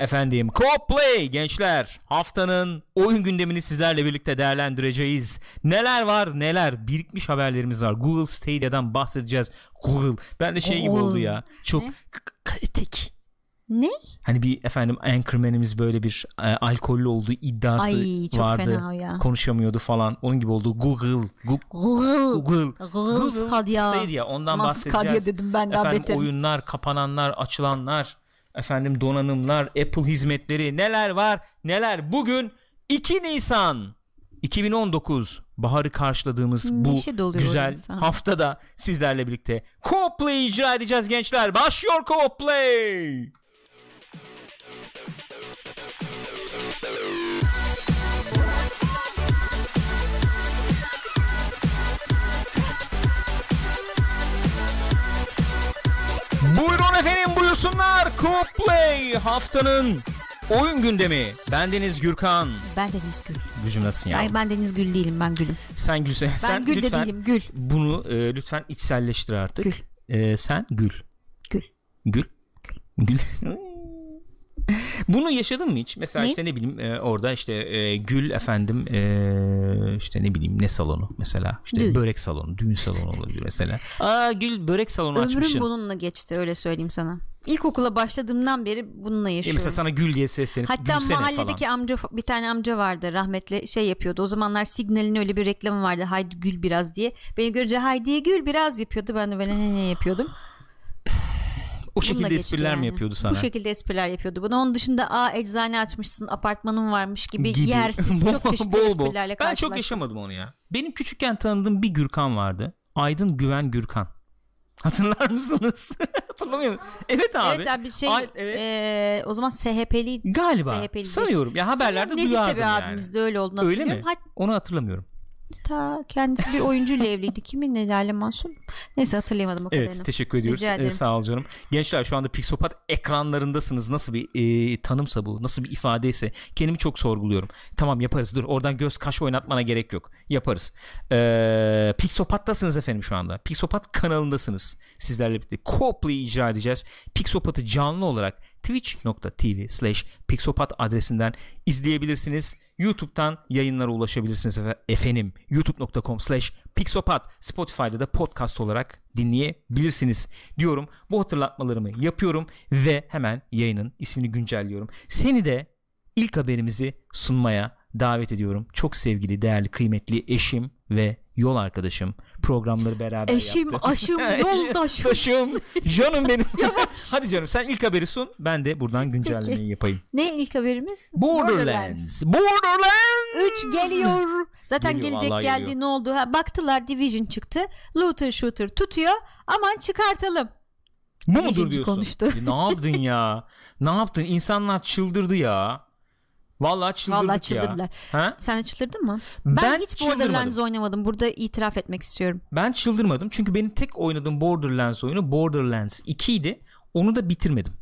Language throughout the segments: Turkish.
Efendim Co-Play gençler haftanın oyun gündemini sizlerle birlikte değerlendireceğiz. Neler var neler birikmiş haberlerimiz var. Google Stadia'dan bahsedeceğiz. Google ben de şey gibi oldu ya çok Ne? kritik. Ne? Hani bir efendim anchorman'imiz böyle bir e, alkollü olduğu iddiası Ay çok vardı. fena ya. Konuşamıyordu falan. Onun gibi oldu. Google. Google. Google. Google. Google Stadia. Stadia. Ondan Aman bahsedeceğiz. Stadia dedim ben daha efendim beter. oyunlar, kapananlar, açılanlar, efendim donanımlar, Apple hizmetleri neler var? Neler? Bugün 2 Nisan 2019 baharı karşıladığımız bu Neşe doluyor güzel insan. haftada sizlerle birlikte Co-Play icra edeceğiz gençler. Başlıyor Co-Play. Efendim buyursunlar Co-Play haftanın oyun gündemi. Bendeniz Gürkan. Ben Deniz Gül. Gücüm nasılsın ya? Ay ben Deniz Gül değilim ben Gül'üm. Sen Gülse. Ben sen Gül de lütfen değilim Gül. bunu e, lütfen içselleştir artık. Gül. E, sen Gül. Gül. Gül. Gül. Bunu yaşadın mı hiç? Mesela Ne? işte ne bileyim e, orada işte e, Gül efendim e, işte ne bileyim ne salonu mesela işte Düğün. börek salonu düğün salonu olabilir mesela. Aa Gül börek salonu Ömrüm açmışsın. bununla geçti öyle söyleyeyim sana. İlkokula başladığımdan beri bununla Ya yaşıyorum. mesela sana Gül diye seslenip Hatta mahalledeki falan. amca bir tane amca vardı rahmetli şey yapıyordu. O zamanlar Signal'in öyle bir reklamı vardı. Haydi gül biraz diye. Beni görünce haydi gül biraz yapıyordu. Ben de böyle ne ne yapıyordum. O şekilde espriler mi yani. yapıyordu sana? Bu şekilde espriler yapıyordu bana. Onun dışında aa eczane açmışsın apartmanın varmış gibi, gibi. yersiz çok çeşitli esprilerle Ben çok yaşamadım onu ya. Benim küçükken tanıdığım bir Gürkan vardı. Aydın Güven Gürkan. Hatırlar mısınız? Hatırlamıyor musun? Evet abi. Evet abi şey Ay- evet. eee, o zaman SHP'li Galiba. SHP'li. Sanıyorum. Ya haberlerde Nezih de duyardım bir yani. abimiz de öyle olduğunu Öyle mi? hatırlıyorum. Onu hatırlamıyorum. Hatta kendisi bir oyuncuyla evliydi. Kiminle Lale Mansur? Neyse hatırlayamadım o kadarını. Evet teşekkür ediyoruz. Rica ederim. Ee, sağ ol canım. Gençler şu anda Pixopat ekranlarındasınız. Nasıl bir e, tanımsa bu, nasıl bir ifadeyse kendimi çok sorguluyorum. Tamam yaparız. Dur oradan göz kaş oynatmana gerek yok. Yaparız. Ee, Pixopat'tasınız efendim şu anda. Pixopat kanalındasınız. Sizlerle birlikte co-play icra edeceğiz. Pixopat'ı canlı olarak twitch.tv slash pixopat adresinden izleyebilirsiniz. YouTube'dan yayınlara ulaşabilirsiniz efe- efendim. youtube.com slash pixopat Spotify'da da podcast olarak dinleyebilirsiniz diyorum. Bu hatırlatmalarımı yapıyorum ve hemen yayının ismini güncelliyorum. Seni de ilk haberimizi sunmaya davet ediyorum. Çok sevgili, değerli, kıymetli eşim ve yol arkadaşım. Programları beraber Eşim, yaptık. aşım, yoldaşım. Taşım, canım benim. Hadi canım sen ilk haberi sun. Ben de buradan güncellemeyi Peki. yapayım. Ne ilk haberimiz? Borderlands. Borderlands. 3 geliyor. Zaten Geliyor, gelecek geldi geliyor. ne oldu? Ha, baktılar Division çıktı. Looter Shooter tutuyor. Aman çıkartalım. Bu mudur diyorsun? konuştu. Ya ne yaptın ya? Ne yaptın? İnsanlar çıldırdı ya. Vallahi çıldırdık Vallahi ya. çıldırdılar. Ha? Sen çıldırdın mı? Ben, Ben hiç. Borderlands oynamadım. Burada itiraf etmek istiyorum. Ben çıldırmadım çünkü benim tek oynadığım Borderlands oyunu Borderlands 2 idi. Onu da bitirmedim.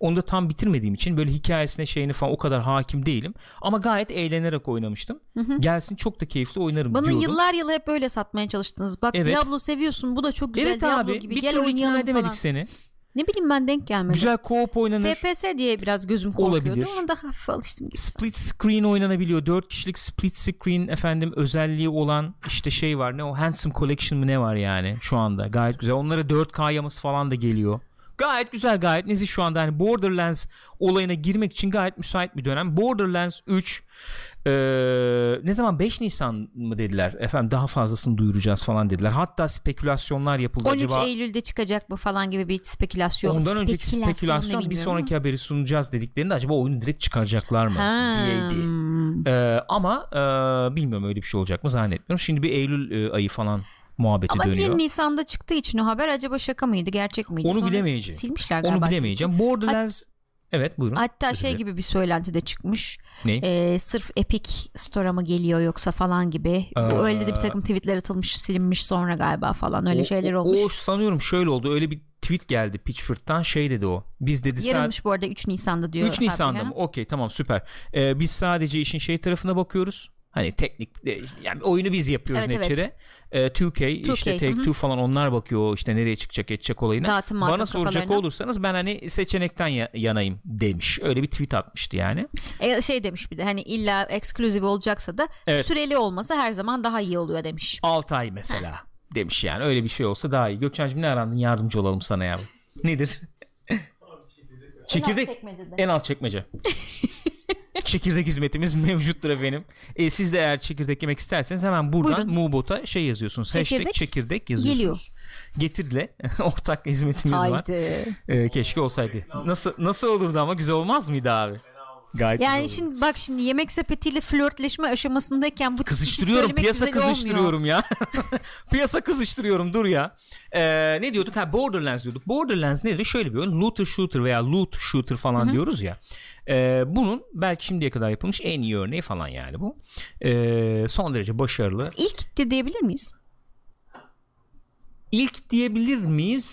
Onu da tam bitirmediğim için böyle hikayesine şeyine falan o kadar hakim değilim. Ama gayet eğlenerek oynamıştım. Gelsin çok da keyifli oynarım Bana diyordum. yıllar yılı hep böyle satmaya çalıştınız. Bak Evet. Diablo seviyorsun. Bu da çok güzel Evet Diablo abi gibi. bir Gel türlü ikna edemedik falan. seni. Ne bileyim ben denk gelmedi. Güzel co-op oynanır. FPS diye biraz gözüm korkuyordu. Olabilir. Ona da hafif alıştım gibi. split screen oynanabiliyor. 4 kişilik split screen efendim özelliği olan işte şey var. Ne o Handsome Collection mı ne var yani şu anda. Gayet güzel. Onlara 4K yaması falan da geliyor. Gayet güzel gayet nezih şu anda hani Borderlands olayına girmek için gayet müsait bir dönem. Borderlands 3 eee, ne zaman 5 Nisan mı dediler efendim daha fazlasını duyuracağız falan dediler. Hatta spekülasyonlar yapıldı 13 acaba. Eylül'de çıkacak mı falan gibi bir spekülasyon. Ondan önceki Spekülasyon bir sonraki haberi sunacağız dediklerinde acaba oyunu direkt çıkaracaklar mı Ha. diyeydi. Ee, ama e, bilmiyorum öyle bir şey olacak mı zannetmiyorum. Şimdi bir Eylül e, ayı falan muhabbeti Ama dönüyor. 1 Nisan'da çıktığı için o haber acaba şaka mıydı gerçek miydi? Onu Sonra bilemeyeceğim. Silmişler galiba. Onu bilemeyeceğim. Borderlands evet buyurun. Hatta Özür şey dilerim. gibi bir söylenti de çıkmış. Ne? Ee, sırf Epic Store'a mı geliyor yoksa falan gibi. Aa. öyle de bir takım tweetler atılmış, silinmiş sonra galiba falan öyle O- şeyler o, olmuş. O sanıyorum şöyle oldu. Öyle bir tweet geldi Pitchford'dan şey dedi o. Biz dedi sadece Yarılmış bu arada 3 Nisan'da diyor. 3 Nisan'da mı? Okey tamam süper. Ee, biz sadece işin şey tarafına bakıyoruz. Hani teknik e, yani oyunu biz yapıyoruz Evet, neticede. E, 2K, 2K, işte Take hı. Two falan onlar bakıyor işte nereye çıkacak edecek olayına. Dağıtım Bana dağıtım soracak kafalarına. olursanız ben hani seçenekten ya- yanayım demiş. Öyle bir tweet atmıştı yani. E, şey demiş bir de hani illa eksklusif olacaksa da Evet. süreli olması her zaman daha iyi oluyor demiş. 6 ay mesela demiş yani. Öyle bir şey olsa daha iyi. Gökçen'cim ne arandın yardımcı olalım sana ya. Nedir? Çekirdek. çekmecede. En alt çekmece. çekirdek hizmetimiz mevcuttur efendim. E, siz de eğer çekirdek yemek isterseniz hemen buradan Buyurun. Mubot'a şey yazıyorsunuz. Çekirdek Hashtag çekirdek yazıyorsunuz. geliyor. Getirle ortak hizmetimiz var. Haydi. E, keşke olsaydı. Nasıl nasıl olurdu ama güzel olmaz mıydı abi? Gayet Yani şimdi bak şimdi yemek sepetiyle flörtleşme aşamasındayken bu Kızıştırıyorum piyasa olmuyor. kızıştırıyorum ya. piyasa kızıştırıyorum dur ya. Ee, ne diyorduk? Ha Borderlands diyorduk. Borderlands nedir? Şöyle bir oyun. Looter shooter veya loot shooter falan diyoruz ya. Ee, bunun belki şimdiye kadar yapılmış en iyi örneği falan yani bu. Ee, son derece başarılı. İlk de diyebilir miyiz? İlk diyebilir miyiz?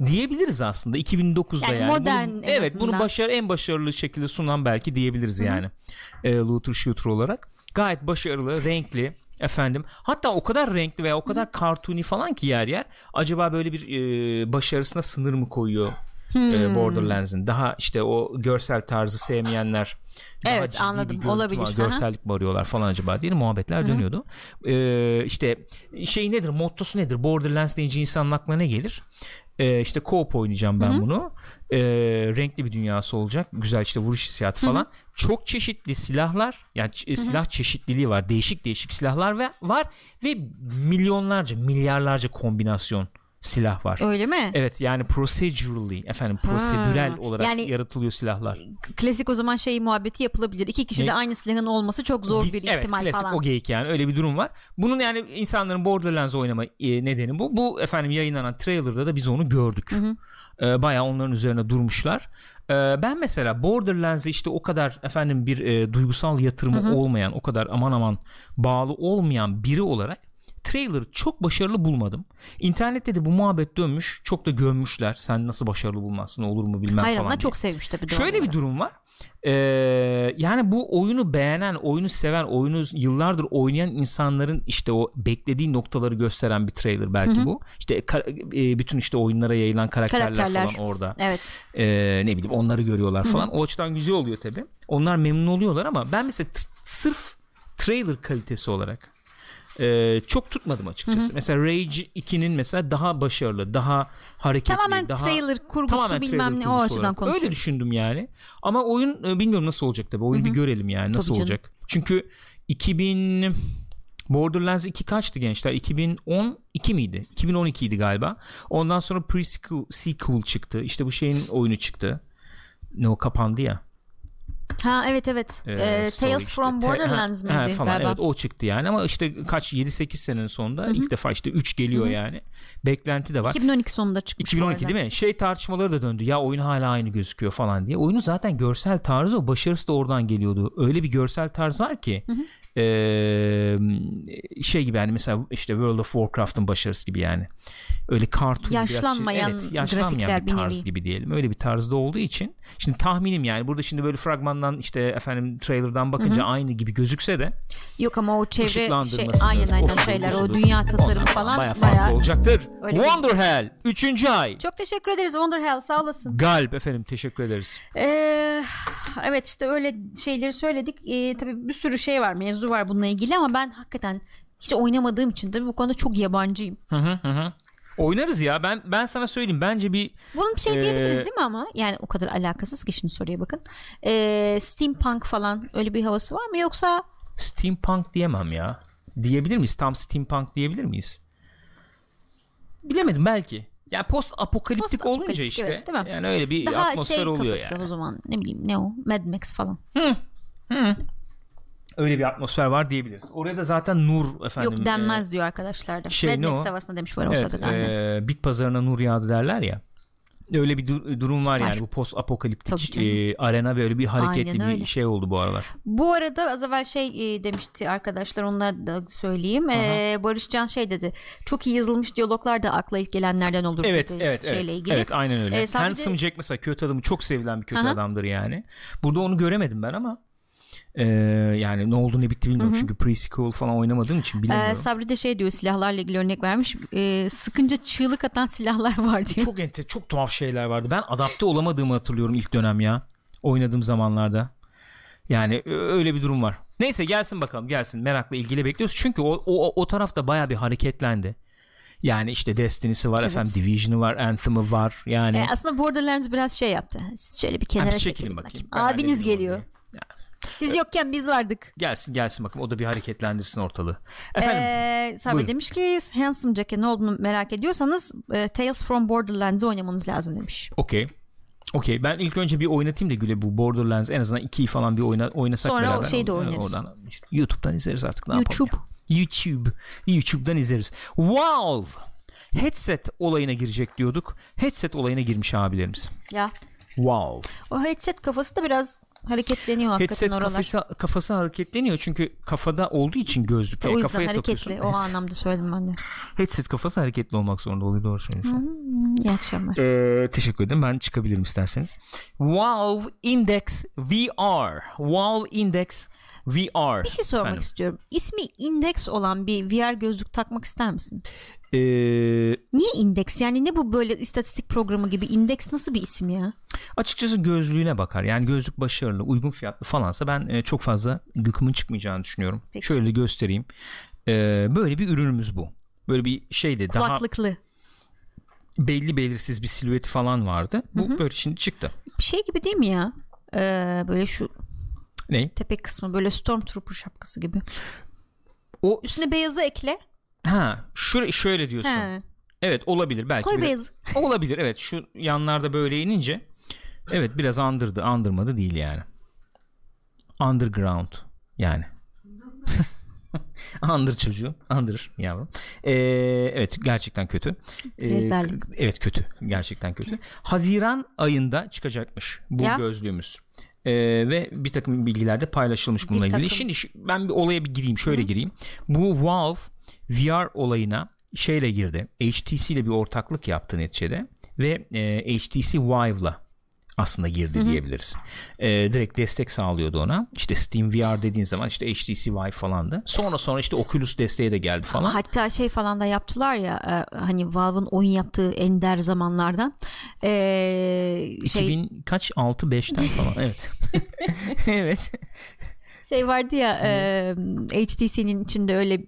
Diyebiliriz aslında 2009'da yani. Yani modern Bunu- evet bunu başarı en başarılı şekilde sunan belki diyebiliriz yani. E, looter shooter olarak. Gayet başarılı, renkli efendim. Hatta o kadar renkli veya o kadar cartoony falan ki yer yer. Acaba böyle bir e, başarısına sınır mı koyuyor? e, Borderlands'in daha işte o görsel tarzı sevmeyenler Evet, anladım. görüntü Olabilir. var, görsellik mi arıyorlar falan acaba diye muhabbetler dönüyordu. Ee, işte şey nedir mottosu nedir Borderlands deyince insanın aklına ne gelir? Ee, işte co-op oynayacağım ben bunu. Ee, renkli bir dünyası olacak. Güzel işte vuruş hissiyatı falan. Çok çeşitli silahlar yani ç- silah çeşitliliği var. Değişik değişik silahlar ve var ve milyonlarca milyarlarca kombinasyon silah var. Öyle mi? Evet yani procedurally efendim prosedürel olarak Yani- yaratılıyor silahlar. Klasik o zaman şey muhabbeti yapılabilir. İki kişi Ne? de aynı silahın olması çok zor bir evet, ihtimal klasik falan. o geyik yani öyle bir durum var. Bunun yani insanların Borderlands oynama e, nedeni bu. Bu efendim yayınlanan trailer'da da biz onu gördük. E, bayağı onların üzerine durmuşlar. E, ben mesela Borderlands'e işte o kadar efendim bir e, duygusal yatırımı olmayan, o kadar aman aman bağlı olmayan biri olarak trailer'ı çok başarılı bulmadım. İnternette de bu muhabbet dönmüş. Çok da gömmüşler. Sen nasıl başarılı bulmazsın olur mu bilmem Hayır falan diye. çok sevmiş tabii. Şöyle bir olarak. durum var. Ee, yani bu oyunu beğenen, oyunu seven, oyunu yıllardır oynayan insanların işte o beklediği noktaları gösteren bir trailer belki bu. İşte e, bütün işte oyunlara yayılan karakterler, Karakterler. falan orada. Evet. Ee, ne bileyim onları görüyorlar falan. O açıdan güzel oluyor tabi. Onlar memnun oluyorlar ama ben mesela t- sırf trailer kalitesi olarak e, çok tutmadım açıkçası. Mesela Rage 2'nin mesela daha başarılı, daha hareketli, Tamamen daha trailer kurgusu Tamamen bilmem trailer ne o açıdan konuşuyorum. Öyle düşündüm yani. Ama oyun e, bilmiyorum nasıl olacak tabii. Oyunu bir görelim yani nasıl Tabii canım. olacak. Çünkü 2000 Borderlands 2 kaçtı gençler? 2012 miydi? 2012 idi galiba. Ondan sonra pre-sequel sequel çıktı. İşte bu şeyin oyunu çıktı. Ne o kapandı ya. Ha evet evet. Ee, Ee, Tales işte. from Borderlands ha, ha, mıydı falan. galiba? Evet o çıktı yani ama işte kaç 7-8 senenin sonunda ilk defa işte 3 geliyor yani. Beklenti de var. 2012 sonunda çıkmış 2012 bu arada. değil mi? Şey tartışmaları da döndü. Ya oyun hala aynı gözüküyor falan diye. Oyunun zaten görsel tarzı o başarısı da oradan geliyordu. Öyle bir görsel tarz var ki eee, şey gibi yani mesela işte World of Warcraft'ın başarısı gibi yani. Öyle cartoon biraz şey- Yaşlanmayan evet, yaşlanmayan bir bir tarz nevi. gibi diyelim. Öyle bir tarzda olduğu için şimdi tahminim yani burada şimdi böyle fragmandan işte efendim trailer'dan bakınca aynı gibi gözükse de Yok ama o çevre şey aynen aynen osudur, şeyler o busudur. dünya tasarımı falan bayağı farklı bayağı. olacaktır. Öyle bir- Wonderhell 3. ay. Çok teşekkür ederiz Wonderhell sağ olasın. Galp efendim teşekkür ederiz. Ee, evet işte öyle şeyleri söyledik. Ee, tabii bir sürü şey var mevzu var bununla ilgili ama ben hakikaten hiç oynamadığım için tabii bu konuda çok yabancıyım. Hı hı hı. Oynarız ya. Ben ben sana söyleyeyim. Bence bir Bunun bir şey Ee, diyebiliriz değil mi ama yani o kadar alakasız ki şimdi soruya bakın. Ee, steampunk falan öyle bir havası var mı yoksa steampunk diyemem ya. Diyebilir miyiz? Tam steampunk diyebilir miyiz? Bilemedim belki. Ya post apokaliptik Post-apokaliptik, olunca işte. evet, değil mi? Yani öyle bir daha atmosfer şey oluyor kafası yani. o zaman ne bileyim ne o Mad Max falan. Öyle bir atmosfer var diyebiliriz. Oraya da zaten Nur efendim. Yok denmez diyor arkadaşlar da. şey Mad ne o? demiş var o e, evet, aynen. e, bit pazarına nur yağdı derler ya. Öyle bir dur- durum var, Var. yani bu post apokaliptik e, arena böyle bir hareketli Aynen bir şey oldu bu aralar. Bu arada az evvel şey e, demişti arkadaşlar onlara da söyleyeyim. E, Barışcan şey dedi. Çok iyi yazılmış diyaloglar da akla ilk gelenlerden olur Evet dedi evet şeyle evet. ilgili. Evet aynen öyle. Ee, sadece- Handsome Jack mesela kötü adamı çok sevilen bir kötü Aha. adamdır yani. Burada onu göremedim ben ama Ee, yani ne oldu ne bitti bilmiyorum çünkü pre-sequel falan oynamadığım için Ee, bilemiyorum. Sabri de şey diyor silahlarla ilgili örnek vermiş. Ee, sıkınca çığlık atan silahlar var diyor. çok ente, çok tuhaf şeyler vardı. Ben adapte olamadığımı hatırlıyorum ilk dönem ya. Oynadığım zamanlarda. Yani öyle bir durum var. Neyse gelsin bakalım gelsin. Merakla ilgili bekliyoruz. Çünkü o, o, o tarafta baya bir hareketlendi. Yani işte Destiny'si var Evet. efendim Division'ı var Anthem'ı var yani. Ee, aslında Borderlands biraz şey yaptı. Siz şöyle bir kenara bir çekilin çekilin bakayım. bakayım. Abiniz geliyor. onu. Siz yokken biz vardık. Gelsin gelsin bakın o da bir hareketlendirsin ortalığı. Efendim Ee, Sabri buyurun. demiş ki Handsome Jack'e ne olduğunu merak ediyorsanız e, Tales from Borderlands'ı oynamanız lazım demiş. okey. Okey ben ilk önce bir oynatayım da Güle bu Borderlands en azından 2'yi falan bir oyna, oynasak Sonra o beraber. şeyi de oynarız. Oradan, YouTube'dan izleriz artık ne YouTube. yapalım ya. YouTube. YouTube'dan izleriz. Valve headset olayına girecek diyorduk. Headset olayına girmiş abilerimiz. Ya Valve. o headset kafası da biraz hareketleniyor hakikaten Headset oralar. kafası, kafası hareketleniyor çünkü kafada olduğu için gözlük. o yüzden kafaya hareketli. O anlamda söyledim ben de. Headset kafası hareketli olmak zorunda oluyor doğru söylüyorsun. Hmm, İyi akşamlar. Ee, teşekkür ederim. Ben çıkabilirim isterseniz. Valve Index VR. Valve Index VR. Bir şey sormak Efendim. istiyorum. İsmi Index olan bir VR gözlük takmak ister misin? Ee, Niye Index? Yani ne bu böyle istatistik programı gibi? Index nasıl bir isim ya? açıkçası gözlüğüne bakar. Yani gözlük başarılı, uygun fiyatlı falansa ben e, çok fazla gıkımın çıkmayacağını düşünüyorum. Peki. Şöyle göstereyim. Ee, böyle bir ürünümüz bu. Böyle bir şeydi. Daha Kulaklıklı. belli belirsiz bir silüeti falan vardı. Bu böyle şimdi çıktı. Bir şey gibi değil mi ya? Ee, böyle şu Ne? tepe kısmı böyle Stormtrooper şapkası gibi. O Üstüne beyazı ekle. Ha şöyle şöyle diyorsun. He. Evet olabilir belki. Koy biraz- beyazı. Olabilir evet şu yanlarda böyle inince evet biraz andırdı andırmadı değil yani. Underground yani. Andır çocuğu. Andırır yavrum. Ee, evet gerçekten kötü. Ee, evet kötü. Gerçekten kötü. Haziran ayında çıkacakmış bu Ya. gözlüğümüz. Ee, ve bir takım bilgiler de paylaşılmış bununla ilgili. takım. Şimdi ben bir olaya bir gireyim. Şöyle gireyim. Bu Valve VR olayına şeyle girdi. HTC ile bir ortaklık yaptı neticede ve e, HTC Vive'la aslında girdi diyebiliriz. E, direkt destek sağlıyordu ona. İşte Steam VR dediğin zaman işte HTC Vive falandı. Sonra sonra işte Oculus desteği de geldi falan. Hatta şey falan da yaptılar ya e, hani Valve'ın oyun yaptığı ender zamanlardan ee, şey 2000 kaç 6 5'ten falan evet. evet. şey vardı ya e, HTC'nin içinde öyle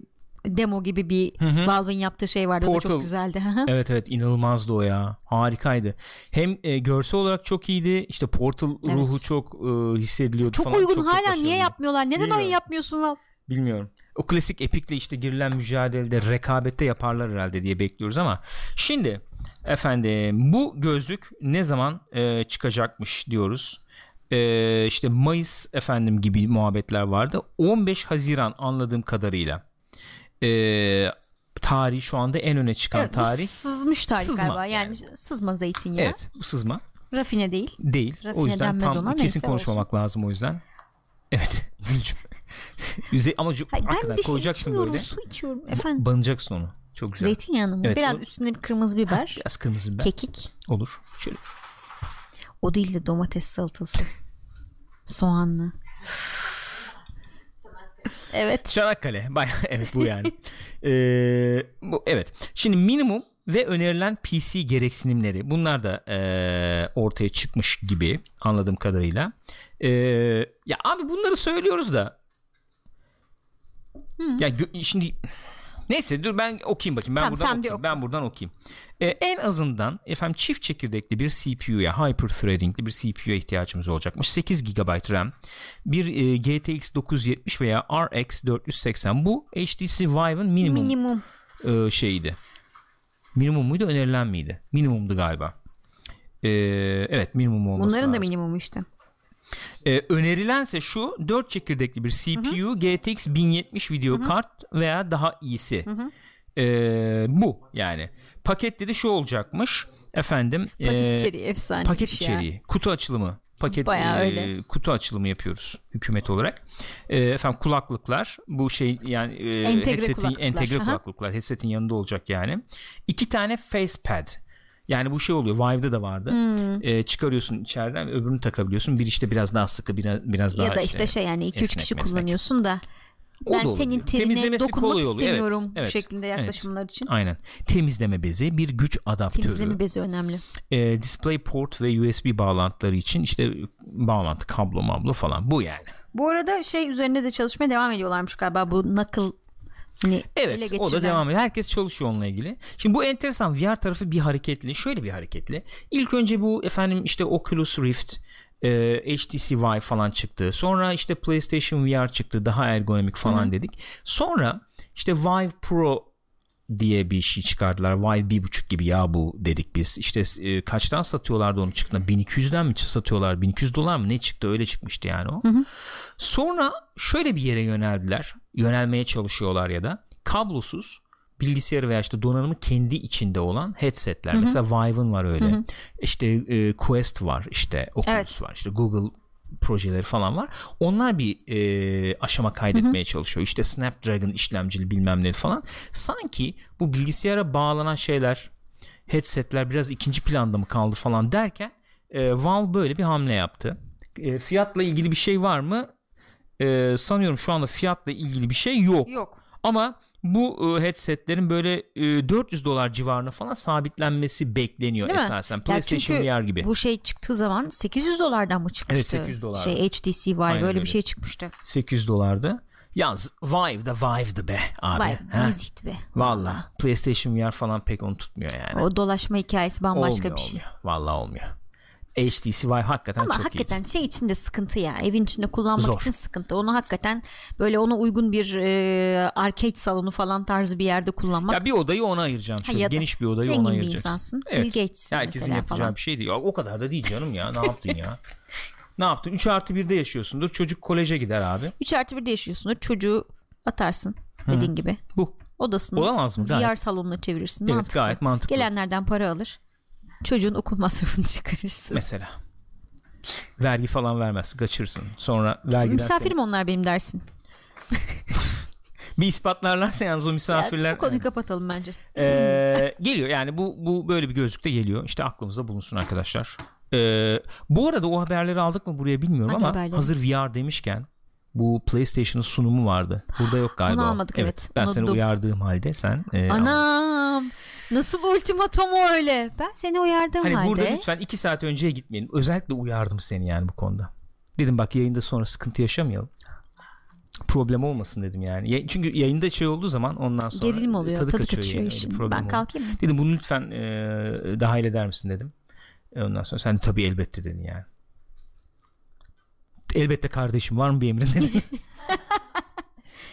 demo gibi bir Valve'ın yaptığı şey vardı o da Portal. çok güzeldi. Evet evet inanılmazdı o ya. Harikaydı. Hem e, görsel olarak çok iyiydi. İşte Portal Evet. ruhu çok e, hissediliyordu çok falan. uygun çok, hala başarılıydı. niye yapmıyorlar? Neden Bilmiyorum. oyun yapmıyorsun Valve? Bilmiyorum. O klasik Epic'le işte girilen mücadelede rekabette yaparlar herhalde diye bekliyoruz ama şimdi efendim bu gözlük ne zaman e, çıkacakmış diyoruz. E, işte Mayıs efendim gibi muhabbetler vardı. 15 Haziran anladığım kadarıyla. E, tarih şu anda en öne çıkan Evet, tarih. sızmış tarih Sızma galiba. Yani, sızma zeytinyağı. Evet bu sızma Rafine değil. değil. Rafine o yüzden tam ona, kesin konuşmamak lazım o yüzden. Evet. Ama Hayır, ben bir şey içmiyorum. böyle. Su içiyorum. Efendim. Banacaksın onu. Çok güzel. Zeytinyağını mı? Evet, Biraz o- üstüne bir kırmızı biber. Biraz kırmızı biber. Kekik. Olur. Şöyle. O değil de domates salatası. Soğanlı. Evet. Çanakkale. Baya evet bu yani. Ee, bu, evet. Şimdi minimum ve önerilen PC gereksinimleri bunlar da ee, ortaya çıkmış gibi anladığım kadarıyla. Ee, ya abi bunları söylüyoruz da ya gö- şimdi neyse dur ben okuyayım bakayım ben Tamam, buradan okuyayım. oku. ben buradan okuyayım. Ee, en azından efendim çift çekirdekli bir CPU'ya hyper threading'li bir CPU'ya ihtiyacımız olacakmış. 8 GB RAM, bir e, GTX 970 veya RX 480 bu HTC Vive'ın minimum, Minimum. e, şeyiydi. Minimum muydu önerilen miydi? Minimumdu galiba. Ee, evet minimum olması Bunların da lazım. minimumu işte. Ee, önerilense şu 4 çekirdekli bir CPU GTX 1070 video kart veya daha iyisi. Ee, bu yani. Pakette de şu olacakmış. Efendim Paket ee, içeriği efsane. paket şey ya. içeriği, kutu açılımı. Paket Bayağı ee, öyle. kutu açılımı yapıyoruz hükümet olarak. Ee, efendim kulaklıklar bu şey yani ee, Entegre headsetin kulaklıklar, entegre aha. kulaklıklar headsetin yanında olacak yani. İki tane facepad Yani bu şey oluyor. Vive'da da vardı. Hmm. Ee, çıkarıyorsun içeriden öbürünü takabiliyorsun. Bir işte biraz daha sıkı biraz, biraz daha ya da işte şey yani 2-3 esnek, kişi kullanıyorsun da O ben senin Temizlemesi dokunmak oluyor. Evet, istemiyorum evet, şeklinde evet. yaklaşımlar için. Aynen. Temizleme bezi, bir güç adaptörü. Temizleme bezi önemli. e, display port ve USB bağlantıları için işte bağlantı kablo mablo falan bu yani. Bu arada şey üzerinde de çalışmaya devam ediyorlarmış galiba bu knuckle hani Evet o da devam ediyor. Herkes çalışıyor onunla ilgili. Şimdi bu enteresan VR tarafı bir hareketli. Şöyle bir hareketli. İlk önce bu efendim işte Oculus Rift e, HTC Vive falan çıktı. Sonra işte PlayStation VR çıktı. Daha ergonomik falan dedik. Sonra işte Vive Pro diye bir şey çıkardılar. Vive bir buçuk gibi ya bu dedik biz. İşte e, kaçtan satıyorlardı onu çıktığında? 1200'den mi satıyorlar? 1200 dolar mı ne çıktı? Öyle çıkmıştı yani o. Sonra şöyle bir yere yöneldiler. Yönelmeye çalışıyorlar ya da kablosuz bilgisayarı veya işte donanımı kendi içinde olan headsetler. Mesela Vive'ın var öyle. İşte e, Quest var, işte Oculus Evet. var, işte Google projeleri falan var. Onlar bir e, aşama kaydetmeye çalışıyor. İşte Snapdragon işlemcili bilmem ne falan. Sanki bu bilgisayara bağlanan şeyler, headsetler biraz ikinci planda mı kaldı falan derken e, Valve böyle bir hamle yaptı. E, fiyatla ilgili bir şey var mı? E, sanıyorum şu anda fiyatla ilgili bir şey yok. Yok. Ama bu e, headsetlerin böyle e, 400 dolar civarına falan sabitlenmesi bekleniyor Değil mi? esasen. Ya PlayStation çünkü VR gibi. Bu şey çıktığı zaman 800 dolardan mı çıkmıştı? Evet, 800 dolar. Şey HTC Vive Aynen öyle bir şey çıkmıştı. 800 dolardı. Yalnız Vive da Vive'dı be abi. Vay Ha? vizit be. Valla PlayStation VR falan pek onu tutmuyor yani. O dolaşma hikayesi bambaşka olmuyor, bir şey. olmuyor. Valla olmuyor. Vive hakikaten Ama çok hakikaten iyi. şey için de sıkıntı ya. Evin içinde kullanmak Zor. için sıkıntı. Onu hakikaten böyle ona uygun bir e, arcade salonu falan tarzı bir yerde kullanmak. Ya bir odayı ona ayıracaksın. Şöyle geniş bir odayı zengin ona bir ayıracaksın. insansın. Evet. Bill Gates Herkesin yapacağı falan. bir şey değil. O kadar da değil canım ya. Ne yaptın ya? Ne yaptın? 3 artı 1'de yaşıyorsundur. Çocuk koleje gider abi. 3 artı 1'de yaşıyorsundur. Çocuğu atarsın dediğin gibi. Bu. Odasını Olamaz mı? Gayet. VR salonuna çevirirsin. Evet mantıklı. gayet mantıklı. Gelenlerden para alır. Çocuğun okul masrafını çıkarırsın. Mesela. Vergi falan vermezsin. Kaçırırsın. Sonra vergiden Misafirim onlar benim dersin. bir ispatlarlarsa yalnız o misafirler Yani bu konuyu kapatalım bence. Ee, geliyor yani bu bu böyle bir gözlükte geliyor. İşte aklımızda bulunsun arkadaşlar. Ee, bu arada o haberleri aldık mı buraya bilmiyorum Hangi ama haberleri? hazır VR demişken bu PlayStation'ın sunumu vardı. Burada yok galiba. Onu almadık, evet. Ben seni Unuttum. uyardığım halde sen e, almadın. Nasıl ultimatom o öyle? Ben seni uyardığım Hani halde. burada lütfen iki saat önceye gitmeyin. Özellikle uyardım seni yani bu konuda. Dedim bak yayında sonra sıkıntı yaşamayalım. Problem olmasın dedim yani. Ya- Çünkü yayında şey olduğu zaman ondan sonra Gerilim oluyor. Tadı, kaçıyor, yani. Öyle işin. problem Ben kalkayım mı? Dedim bunu lütfen e, dahil eder misin dedim. E, Ondan sonra sen tabii elbette dedin yani. Elbette kardeşim var mı bir emrin dedim.